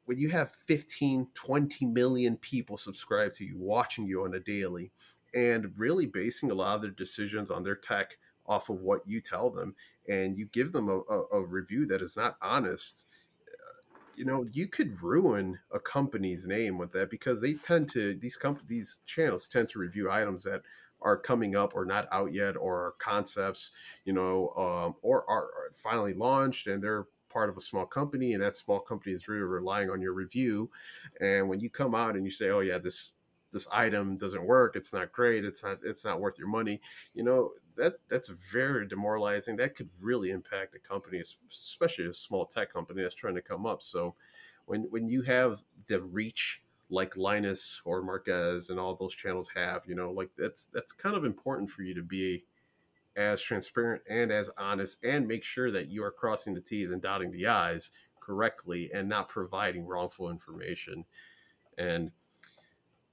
when you have 15, 20 million people subscribe to you, watching you on a daily, and really basing a lot of their decisions on their tech off of what you tell them, and you give them a, a, a review that is not honest, you know you could ruin a company's name with that because they tend to these comp- these channels tend to review items that are coming up or not out yet or concepts you know um, or are finally launched and they're part of a small company and that small company is really relying on your review. And when you come out and you say oh yeah this this item doesn't work. It's not great. It's not it's not worth your money. You know that that's very demoralizing. That could really impact a company especially a small tech company that's trying to come up. So when when you have the reach like linus or Marques and all those channels have you know like that's that's kind of important for you to be as transparent and as honest and make sure that you are crossing the t's and dotting the i's correctly and not providing wrongful information. And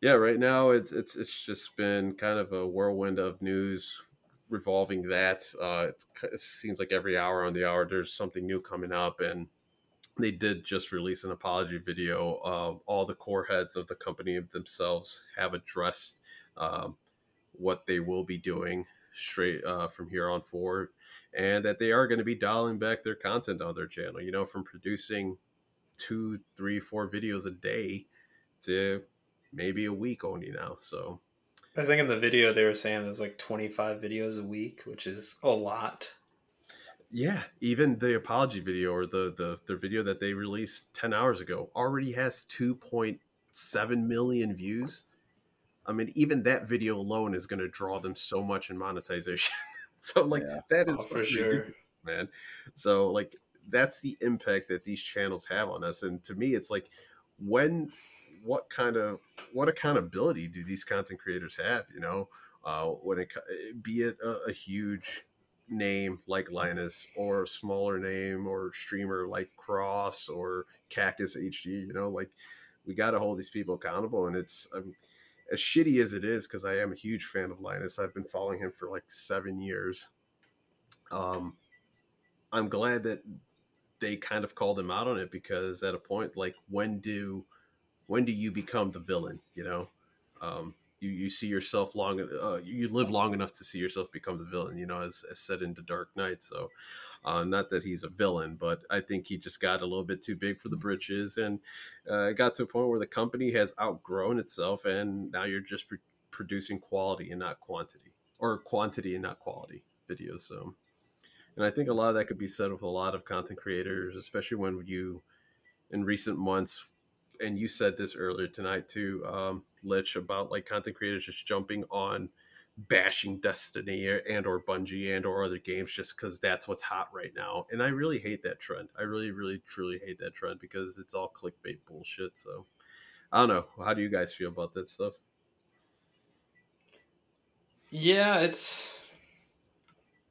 yeah, right now it's it's it's just been kind of a whirlwind of news revolving that. Uh, it seems like every hour on the hour there's something new coming up, and they did just release an apology video. Uh, all the core heads of the company themselves have addressed um, what they will be doing straight uh, from here on forward, and that they are going to be dialing back their content on their channel. You know, from producing two, three, four videos a day to maybe a week only now. So I think in the video they were saying there's like 25 videos a week, which is a lot. Yeah, even the apology video or the the, the video that they released 10 hours ago already has 2.7 million views. I mean, even that video alone is going to draw them so much in monetization. so like yeah. that is oh, for sure, man. So like that's the impact that these channels have on us and to me it's like when what kind of what accountability do these content creators have? You know, uh, when it be it a, a huge name like Linus or a smaller name or streamer like Cross or Cactus HD, you know, like we got to hold these people accountable. And it's um, as shitty as it is, because I am a huge fan of Linus. I've been following him for like seven years. Um, I'm glad that they kind of called him out on it because at a point, like, when do when do you become the villain? You know, um, you you see yourself long, uh, you live long enough to see yourself become the villain. You know, as, as said in the Dark Knight. So, uh, not that he's a villain, but I think he just got a little bit too big for the britches, and uh, it got to a point where the company has outgrown itself, and now you're just pro- producing quality and not quantity, or quantity and not quality videos. So. And I think a lot of that could be said with a lot of content creators, especially when you, in recent months, and you said this earlier tonight too, um, Lich, about like content creators just jumping on bashing Destiny and or Bungie and or other games just because that's what's hot right now. And I really hate that trend. I really, really, truly hate that trend because it's all clickbait bullshit. So I don't know. How do you guys feel about that stuff? Yeah, it's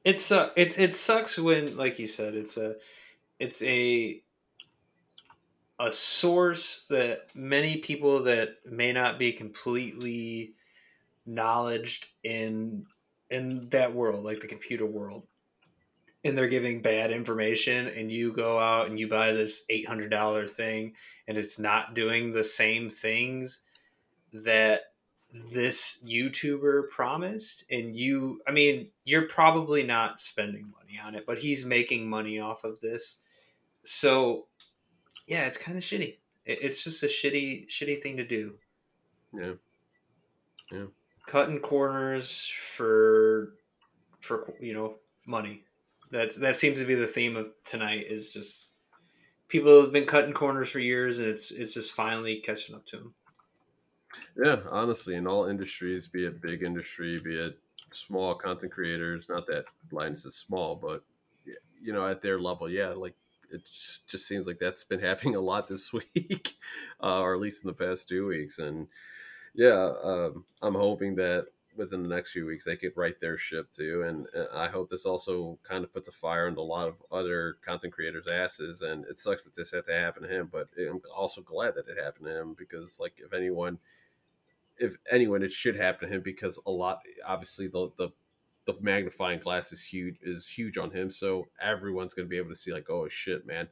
it's uh, it's it sucks when, like you said, it's a it's a a source that many people that may not be completely knowledged in in that world, like the computer world, and they're giving bad information, and you go out and you buy this eight hundred dollar thing, and it's not doing the same things that this YouTuber promised, and you, I mean, you're probably not spending money on it, but he's making money off of this. So, yeah, it's kind of shitty. It's just a shitty, shitty thing to do. Yeah. Yeah. Cutting corners for, for you know, money. That's that seems to be the theme of tonight. Is just people have been cutting corners for years, and it's it's just finally catching up to them. Yeah, honestly, in all industries, be it big industry, be it small content creators, not that Linus is small, but you know, at their level, yeah, like it just seems like that's been happening a lot this week, uh, or at least in the past two weeks. And yeah, um, I'm hoping that within the next few weeks they could right their ship too. And I hope this also kind of puts a fire into a lot of other content creators' asses. And it sucks that this had to happen to him, but I'm also glad that it happened to him because, like, if anyone if anyone, it should happen to him because a lot, obviously, the the the magnifying glass is huge is huge on him. So everyone's going to be able to see like, oh shit, man,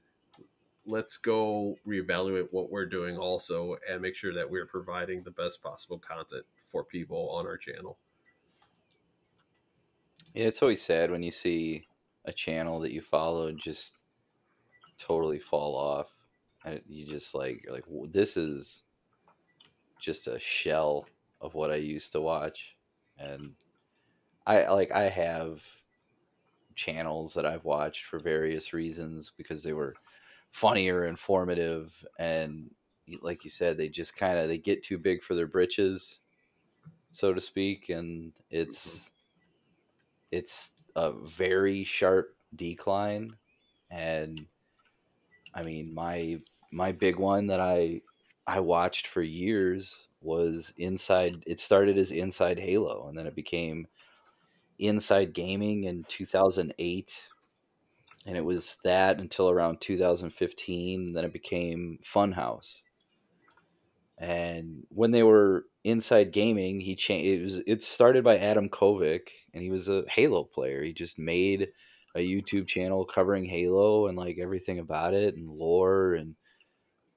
let's go reevaluate what we're doing also and make sure that we're providing the best possible content for people on our channel. Yeah, it's always sad when you see a channel that you follow just totally fall off. And you just like, you're like this is just a shell of what I used to watch. And I like I have channels that I've watched for various reasons because they were funny or informative and like you said they just kind of they get too big for their britches so to speak and it's mm-hmm. it's a very sharp decline and I mean my my big one that I I watched for years was Inside. It started as Inside Halo, and then it became Inside Gaming in 2008, and it was that until around 2015. Then it became Funhaus. And when they were Inside Gaming, he changed. It was it started by Adam Kovic, and he was a Halo player. He just made a YouTube channel covering Halo and like everything about it and lore and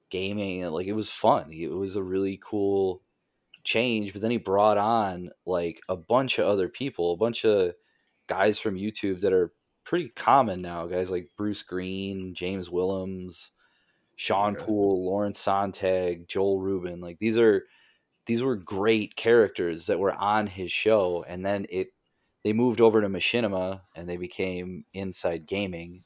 gaming and like it was fun. It was a really cool change, but then he brought on like a bunch of other people, a bunch of guys from YouTube that are pretty common now, guys like Bruce Green, James Willems, Sean okay. Poole, Lawrence Sonntag, Joel Rubin. Like these are these were great characters that were on his show and then it they moved over to Machinima and they became Inside Gaming,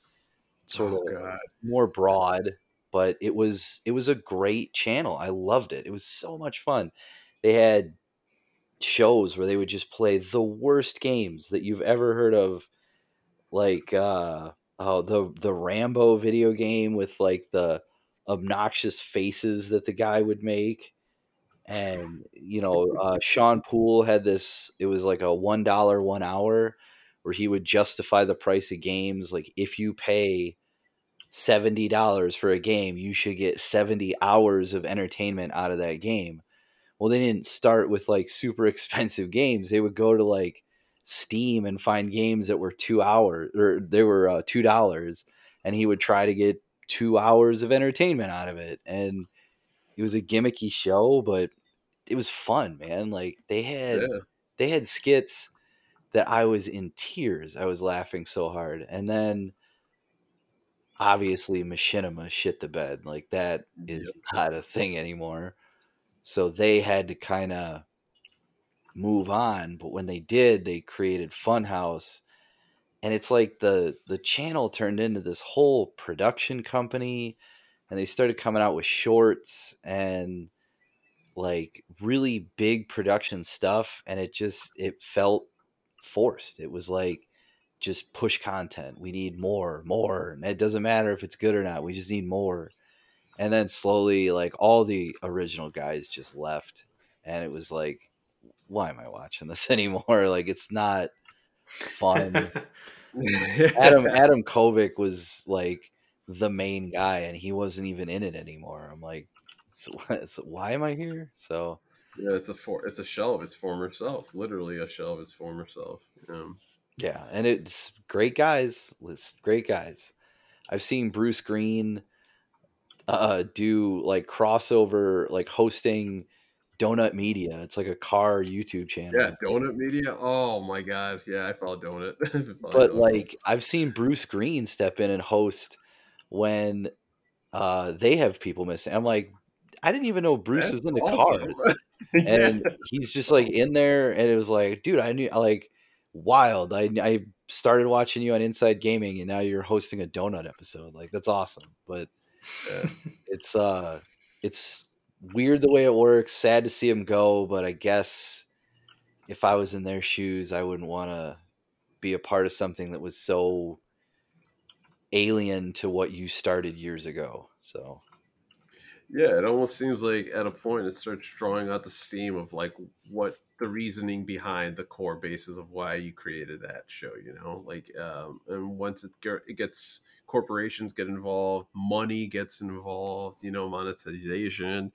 sort oh, of God. more broad but it was it was a great channel. I loved it. It was so much fun. They had shows where they would just play the worst games that you've ever heard of, like uh, oh the the Rambo video game with like the obnoxious faces that the guy would make. And you know, uh, Sean Poole had this. It was like a one dollar one hour, where he would justify the price of games. Like if you pay $70 for a game, you should get 70 hours of entertainment out of that game. Well, they didn't start with like super expensive games. They would go to like Steam and find games that were two hours or they were uh, two dollars, and he would try to get two hours of entertainment out of it. And it was a gimmicky show, but it was fun, man. Like they had yeah. they had skits that I was in tears. I was laughing so hard, and then obviously machinima shit the bed like that is yep. not a thing anymore so they had to kind of move on but when they did they created Funhaus and it's like the the channel turned into this whole production company and they started coming out with shorts and like really big production stuff and it just it felt forced it was like just push content. We need more, more. And it doesn't matter if it's good or not. We just need more. And then slowly, like all the original guys just left, and it was like why am I watching this anymore? Like it's not fun. Adam Adam Kovic was like the main guy, and he wasn't even in it anymore. I'm like, so, so why am I here? So yeah, it's a for, it's a shell of its former self, literally a shell of its former self. Um, yeah, and it's great guys. It's great guys. I've seen Bruce Green uh, do like crossover, like hosting Donut Media. It's like a car YouTube channel. Yeah, Donut Media. Oh my god. Yeah, I follow Donut. but like I've seen Bruce Green step in and host when uh they have people missing. I'm like, I didn't even know Bruce That's was in the awesome. yeah. And he's just like in there and it was like, dude, I knew like wild. I I started watching you on Inside Gaming and now you're hosting a donut episode. Like that's awesome. But it's uh it's weird the way it works. Sad to see him go, but I guess if I was in their shoes, I wouldn't want to be a part of something that was so alien to what you started years ago. So yeah, it almost seems like at a point it starts drawing out the steam of like what the reasoning behind the core basis of why you created that show. You know, like um, and once it, it gets corporations get involved, money gets involved, you know, monetization.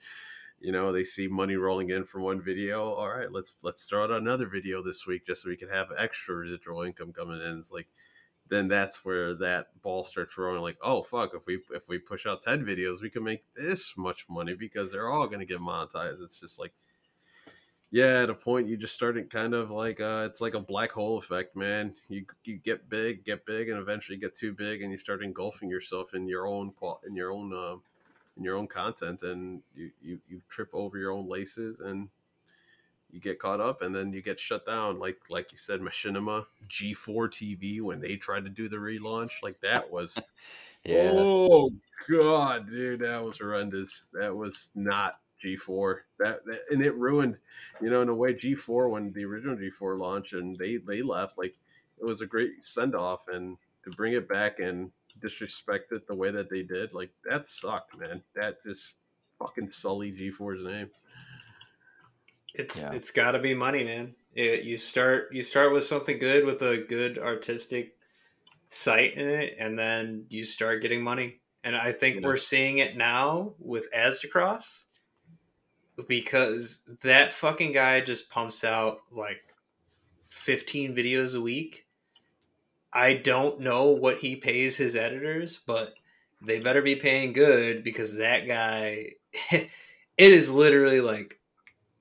You know, they see money rolling in from one video. All right, let's let's throw out another video this week just so we can have extra residual income coming in. It's like then that's where that ball starts rolling like oh fuck if we if we push out 10 videos we can make this much money because they're all going to get monetized it's just like yeah, at a point you just started kind of like uh, it's like a black hole effect, man. You you get big, get big, and eventually get too big, and you start engulfing yourself in your own in your own uh, in your own content, and you, you you trip over your own laces, and you get caught up, and then you get shut down. Like like you said, Machinima, G4 TV when they tried to do the relaunch, like that was. yeah. Oh god, dude, that was horrendous. That was not G4 that, that, and it ruined you know in a way G4 when the original G4 launched and they they left like it was a great send off and to bring it back and disrespect it the way that they did like that sucked man. That just fucking sully G4's name. It's yeah. it's got to be money man. It, you start you start with something good with a good artistic site in it and then you start getting money. And I think yeah. we're seeing it now with Aztecross because that fucking guy just pumps out like 15 videos a week. I don't know what he pays his editors, but they better be paying good because that guy it is literally like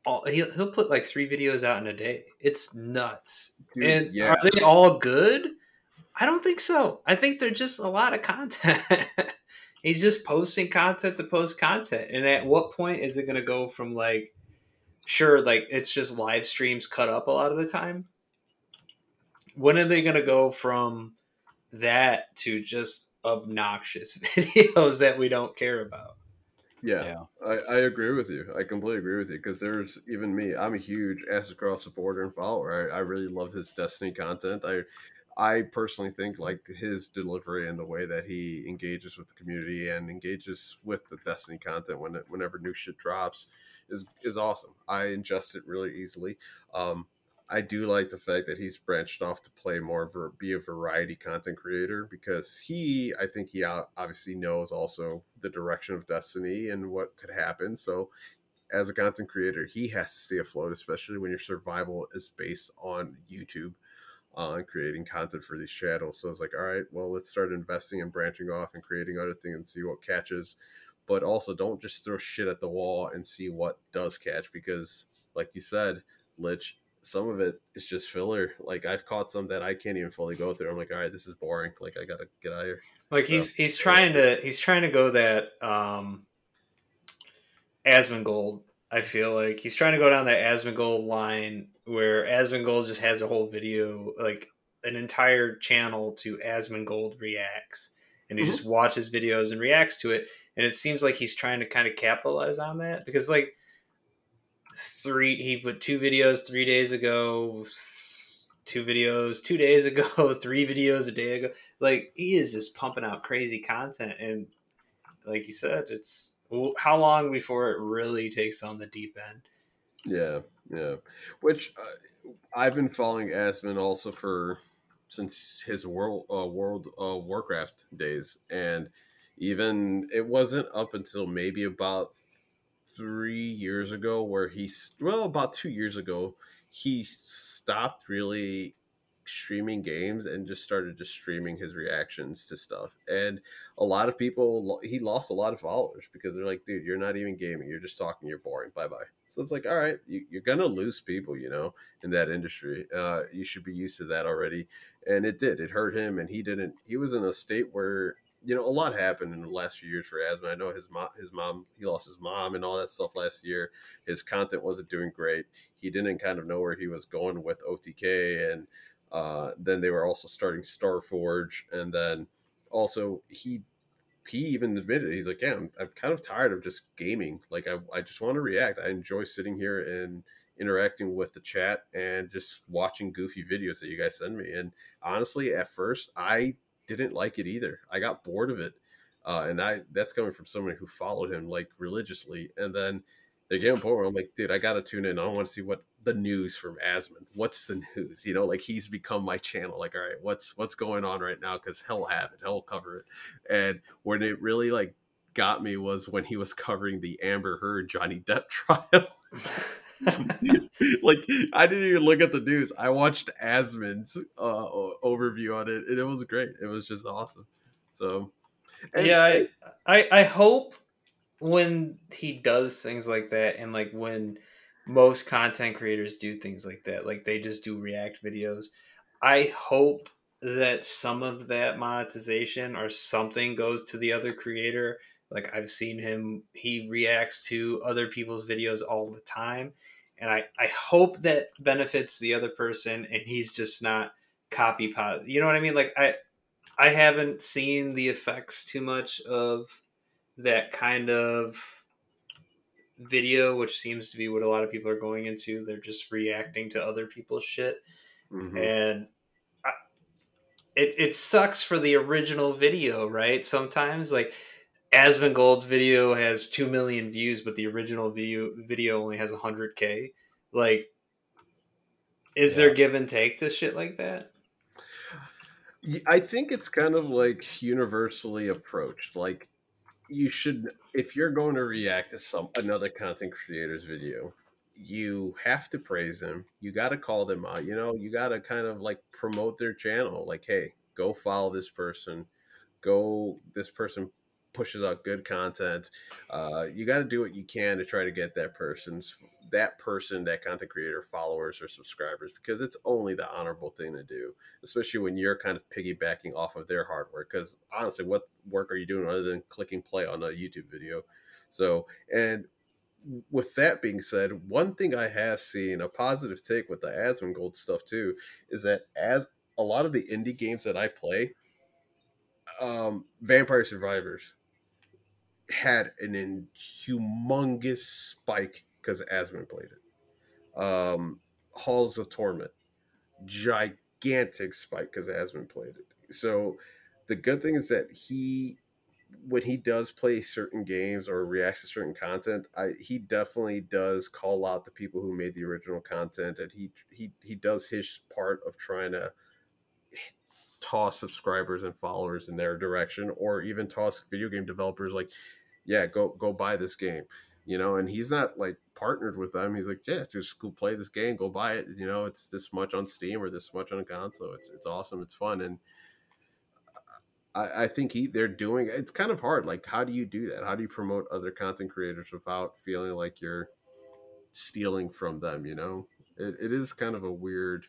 all, he'll, he'll put like three videos out in a day. It's nuts. Dude, and yeah. are they all good? I don't think so. I think they're just a lot of content. he's just posting content to post content. And at what point is it going to go from like, sure, like it's just live streams cut up a lot of the time? When are they going to go from that to just obnoxious videos that we don't care about? Yeah, yeah. I, I agree with you. I completely agree with you because there's even me. I'm a huge Aztecross supporter and follower. I, I really love his Destiny content. I I personally think like his delivery and the way that he engages with the community and engages with the Destiny content when it, whenever new shit drops is is awesome. I ingest it really easily. Um, I do like the fact that he's branched off to play more a, be a variety content creator because he, I think he obviously knows also the direction of Destiny and what could happen. So as a content creator, he has to stay afloat, especially when your survival is based on YouTube on creating content for these channels. So it's like, all right, well, let's start investing and branching off and creating other things and see what catches. But also, don't just throw shit at the wall and see what does catch because, like you said, Lich, some of it is just filler. Like I've caught some that I can't even fully go through. I'm like, all right, this is boring. Like I gotta get out of here. Like he's he's trying to he's trying to go that um Asmongold. I feel like he's trying to go down that Asmongold line where Asmongold just has a whole video, like an entire channel to Asmongold reacts, and he mm-hmm. just watches videos and reacts to it. And it seems like he's trying to kind of capitalize on that because, like, three he put two videos three days ago, two videos two days ago, three videos a day ago. Like he is just pumping out crazy content, and like you said, it's how long before it really takes on the deep end? Yeah, Yeah, which uh, I've been following Asmon also for since his world uh, World uh, Warcraft days, and even it wasn't up until maybe about three years ago where he well about two years ago he stopped really streaming games and just started just streaming his reactions to stuff. And a lot of people, he lost a lot of followers because they're like, dude, you're not even gaming. You're just talking. You're boring. Bye bye. So it's like, all right, you, are to lose people, you know, in that industry. Uh, you should be used to that already. And it did. It hurt him. And he didn't, he was in a state where, you know, a lot happened in the last few years for Asmon. I know his mom, his mom, he lost his mom and all that stuff last year. His content wasn't doing great. He didn't kind of know where he was going with OTK and, uh, then they were also starting Starforge, and then also he he even admitted he's like, yeah, I'm, I'm kind of tired of just gaming. Like I I just want to react. I enjoy sitting here and interacting with the chat and just watching goofy videos that you guys send me. And honestly, at first I didn't like it either. I got bored of it. Uh, and I that's coming from somebody who followed him like religiously. And then they came up I'm like, dude, I gotta tune in. I want to see what the news from Asmon. What's the news? You know, like he's become my channel. Like, all right, what's what's going on right now? Because he'll have it, he'll cover it. And when it really like got me was when he was covering the Amber Heard Johnny Depp trial. like I didn't even look at the news. I watched Asmon's uh, overview on it, and it was great. It was just awesome. So, yeah, I, I I hope when he does things like that, and like when most content creators do things like that. Like they just do react videos. I hope that some of that monetization or something goes to the other creator. Like I've seen him, he reacts to other people's videos all the time. And I, I hope that benefits the other person and he's just not copy pot. You know what I mean? Like I I haven't seen the effects too much of that kind of video, which seems to be what a lot of people are going into. They're just reacting to other people's shit, mm-hmm. and I, it it sucks for the original video, right? Sometimes like. Asmongold's video has two million views, but the original video video only has hundred k. Like, is yeah. there give and take to shit like that? I think it's kind of like universally approached. Like you should if you're going to react to some another content creator's video you have to praise them. You got to call them out you know? You got to kind of like promote their channel. Like hey go follow this person. Go this person pushes out good content. Uh, you got to do what you can to try to get that person's that person, that content creator, followers or subscribers, because it's only the honorable thing to do, especially when you're kind of piggybacking off of their hard work. Because honestly, what work are you doing other than clicking play on a YouTube video? So, and with that being said, one thing I have seen a positive take with the Asmongold stuff too is that as a lot of the indie games that I play, um, Vampire Survivors had an humongous spike because Asmon played it. Um, Halls of Torment, gigantic spike because Asmon played it. So the good thing is that he, when he does play certain games or reacts to certain content, I, he definitely does call out the people who made the original content, and he he he does his part of trying to toss subscribers and followers in their direction, or even toss video game developers like, yeah, go go buy this game, you know. And he's not like partnered with them. He's like, yeah, just go play this game, go buy it. You know, it's this much on Steam or this much on a console. It's it's awesome, it's fun, and I, I think he they're doing. It's kind of hard. Like, how do you do that? How do you promote other content creators without feeling like you're stealing from them? You know, it, it is kind of a weird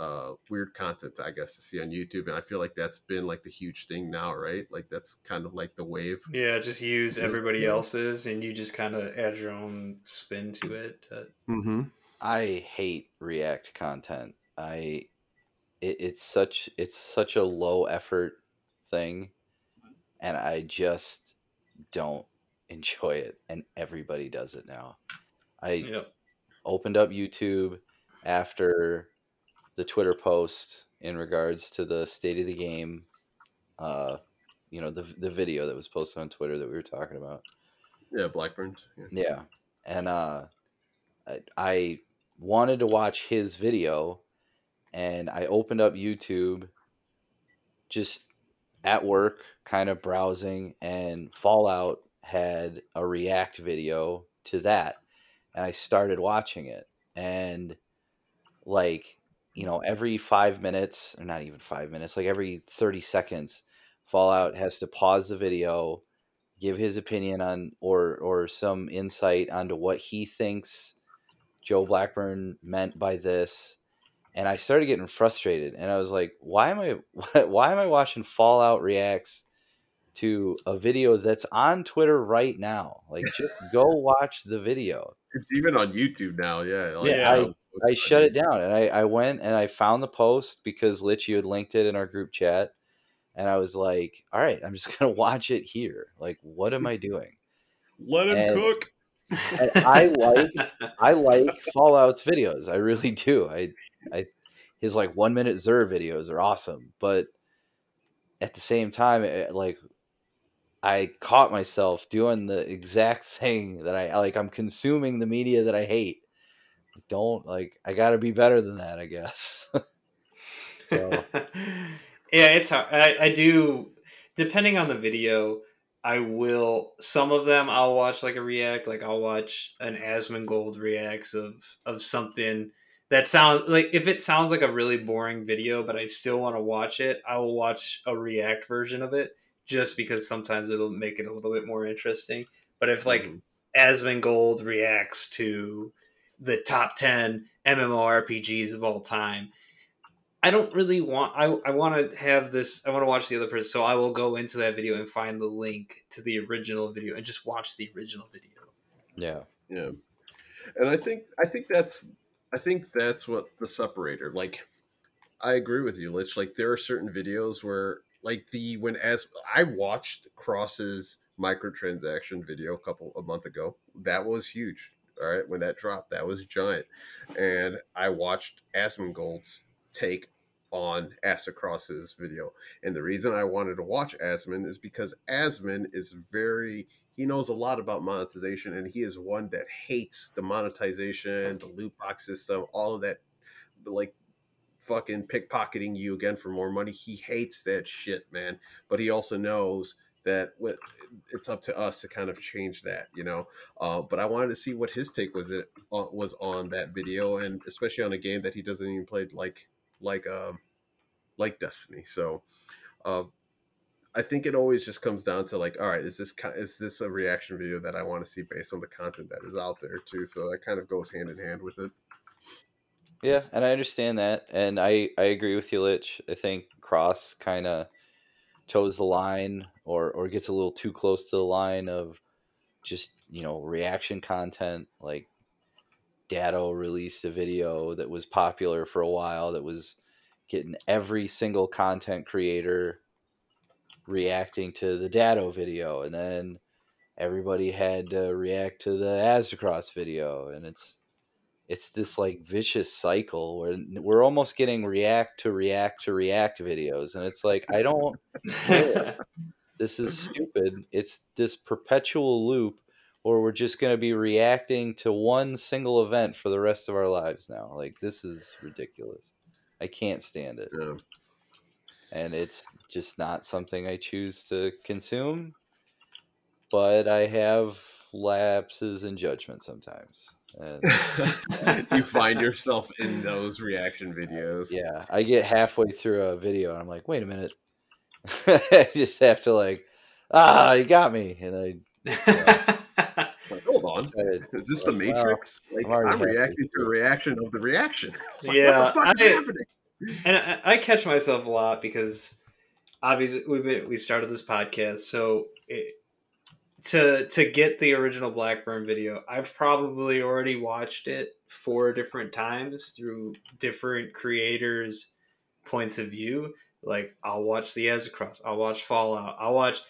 uh, weird content, I guess, to see on YouTube. And I feel like that's been like the huge thing now, right? Like that's kind of like the wave. Yeah, just use everybody else's and you just kind of add your own spin to it. Mm-hmm. I hate React content. I it, it's such it's such a low effort thing, and I just don't enjoy it. And everybody does it now. I yep. opened up YouTube after the Twitter post in regards to the state of the game. Uh, you know the the video that was posted on Twitter that we were talking about. Yeah, Blackburns. Yeah, yeah. and uh, I- I wanted to watch his video, and I opened up YouTube, just at work, kind of browsing, and Fallout had a React video to that, and I started watching it, and like you know every five minutes or not even five minutes like every 30 seconds fallout has to pause the video give his opinion on or or some insight onto what he thinks joe blackburn meant by this and i started getting frustrated and i was like why am i why am i watching fallout reacts to a video that's on twitter right now like just go watch the video It's even on YouTube now. Yeah. Like, Yeah, I, um, I- shut it down and I, I went and I found the post because Lich, you had linked it in our group chat. And I was like, all right, I'm just going to watch it here. Like, what am I doing? Let him And- cook. And I like, I like Fallout's videos. I really do. I, I, his like one minute Zer videos are awesome. But at the same time, it, like, I caught myself doing the exact thing that I like. I'm consuming the media that I hate. Don't like. I got to be better than that, I guess. So- yeah, it's hard. I, I do, depending on the video, I will. Some of them I'll watch like a react. Like I'll watch an Asmongold reacts of of something that sounds like if it sounds like a really boring video, but I still want to watch it. I will watch a react version of it just because sometimes it'll make it a little bit more interesting. But if like Mhm. Asmongold reacts to the top 10 MMORPGs of all time. I don't really want I, I want to have this I want to watch the other person so I will go into that video and find the link to the original video and just watch the original video. yeah. Yeah, and I think I think that's I think that's what the separator. Like, I agree with you, Lich. Like, there are certain videos where, like the when as I watched Cross's microtransaction video a couple a month ago, that was huge. All right, when that dropped, that was giant, and I watched Asmongold's take on Aztecross's video. And the reason I wanted to watch Asmon is because Asmon is very he knows a lot about monetization and he is one that hates the monetization, the loot box system, all of that like fucking pickpocketing you again for more money. He hates that shit, man. But he also knows that it's up to us to kind of change that, you know. Uh, but I wanted to see what his take was it uh, was on that video, and especially on a game that he doesn't even play like like um like Destiny. So uh, I think it always just comes down to like, all right, is this is this a reaction video that I want to see based on the content that is out there too? So that kind of goes hand in hand with it. Yeah, and I understand that, and I I agree with you, Lich. I think Cross kind of toes the line, or or gets a little too close to the line of just you know reaction content. Like Datto released a video that was popular for a while that was getting every single content creator reacting to the Datto video, and then everybody had to react to the Aztecross video, and it's it's this like vicious cycle where we're almost getting react to react to react videos and it's like i don't this is stupid. It's this perpetual loop where we're just going to be reacting to one single event for the rest of our lives now. Like this is ridiculous. I can't stand it. Yeah. and it's just not something i choose to consume but i have lapses in judgment sometimes and you find yourself in those reaction videos. Yeah, I get halfway through a video and I'm like, wait a minute. I just have to like, ah, you got me, and I Like, hold on. Is this the Like, well, Matrix? like, I'm I'm reacting to through. a reaction of the reaction. Like, Yeah, what the fuck is I- happening? and I, I catch myself a lot because obviously we we started this podcast, so it, to to get the original Blackburn video, I've probably already watched it four different times through different creators' points of view. Like I'll watch the Aztecross, I'll watch Fallout, I'll watch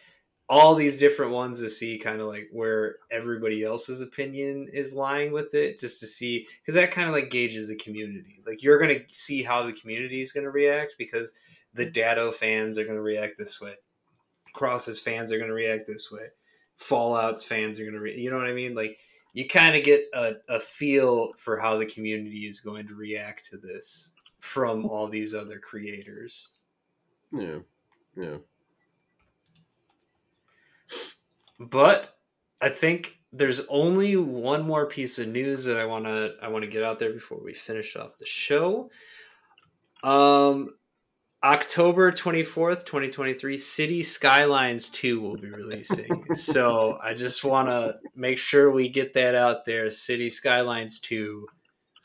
all these different ones to see kind of like where everybody else's opinion is lying with it just to see because that kind of like gauges the community. Like you're gonna see how the community is gonna react because the Datto fans are gonna react this way. Cross's fans are gonna react this way Fallout's fans are gonna re- you know what I mean like you kind of get a, a feel for how the community is going to react to this from all these other creators. Yeah, yeah. But I think there's only one more piece of news that I want to I want to get out there before we finish off the show. Um October 24th, 2023, City Skylines 2 will be releasing. so I just want to make sure we get that out there. City Skylines 2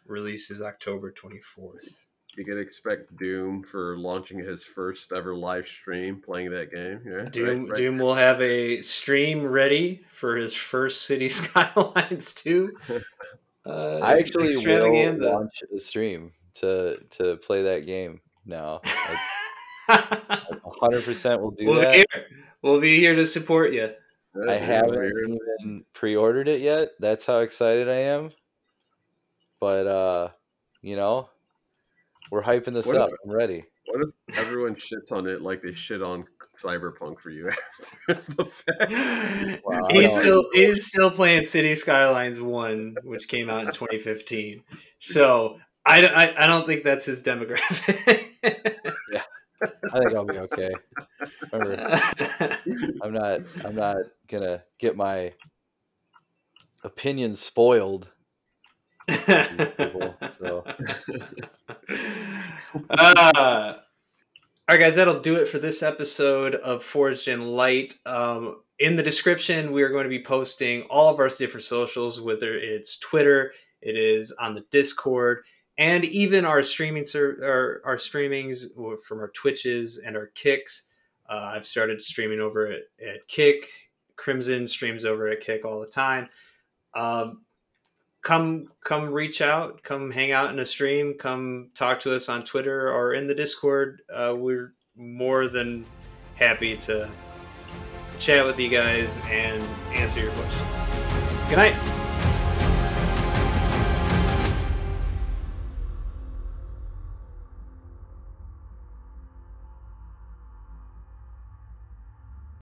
releases October 24th. You can expect Doom for launching his first ever live stream playing that game. Yeah, Doom, right, right. Doom will have a stream ready for his first City Skylines 2. Uh, I actually will extravaganza. launch a stream to to play that game now. I 100% will do we'll, that. be here. we'll be here to support you. I haven't even pre-ordered it yet. That's how excited I am. But uh, you know, we're hyping this What if- up. I'm ready. What if everyone shits on it like they shit on Cyberpunk for you after the fact? Wow. He's still he's still playing City Skylines One, which came out in 2015. So I, don't- I, I don't think that's his demographic. I think I'll be okay. Remember, I'm not. I'm not gonna get my opinion spoiled. People, so uh, all right, guys, that'll do it for this episode of Forged in Light. Um, in the description, we are going to be posting all of our different socials, whether it's Twitter, it is on the Discord, and even our streaming ser- our, our streamings from our Twitches and our Kicks. Uh, I've started streaming over at, at Kick. Crimson streams over at Kick all the time. Um, come come reach out come hang out in a stream come talk to us on twitter or in the discord uh, we're more than happy to chat with you guys and answer your questions good night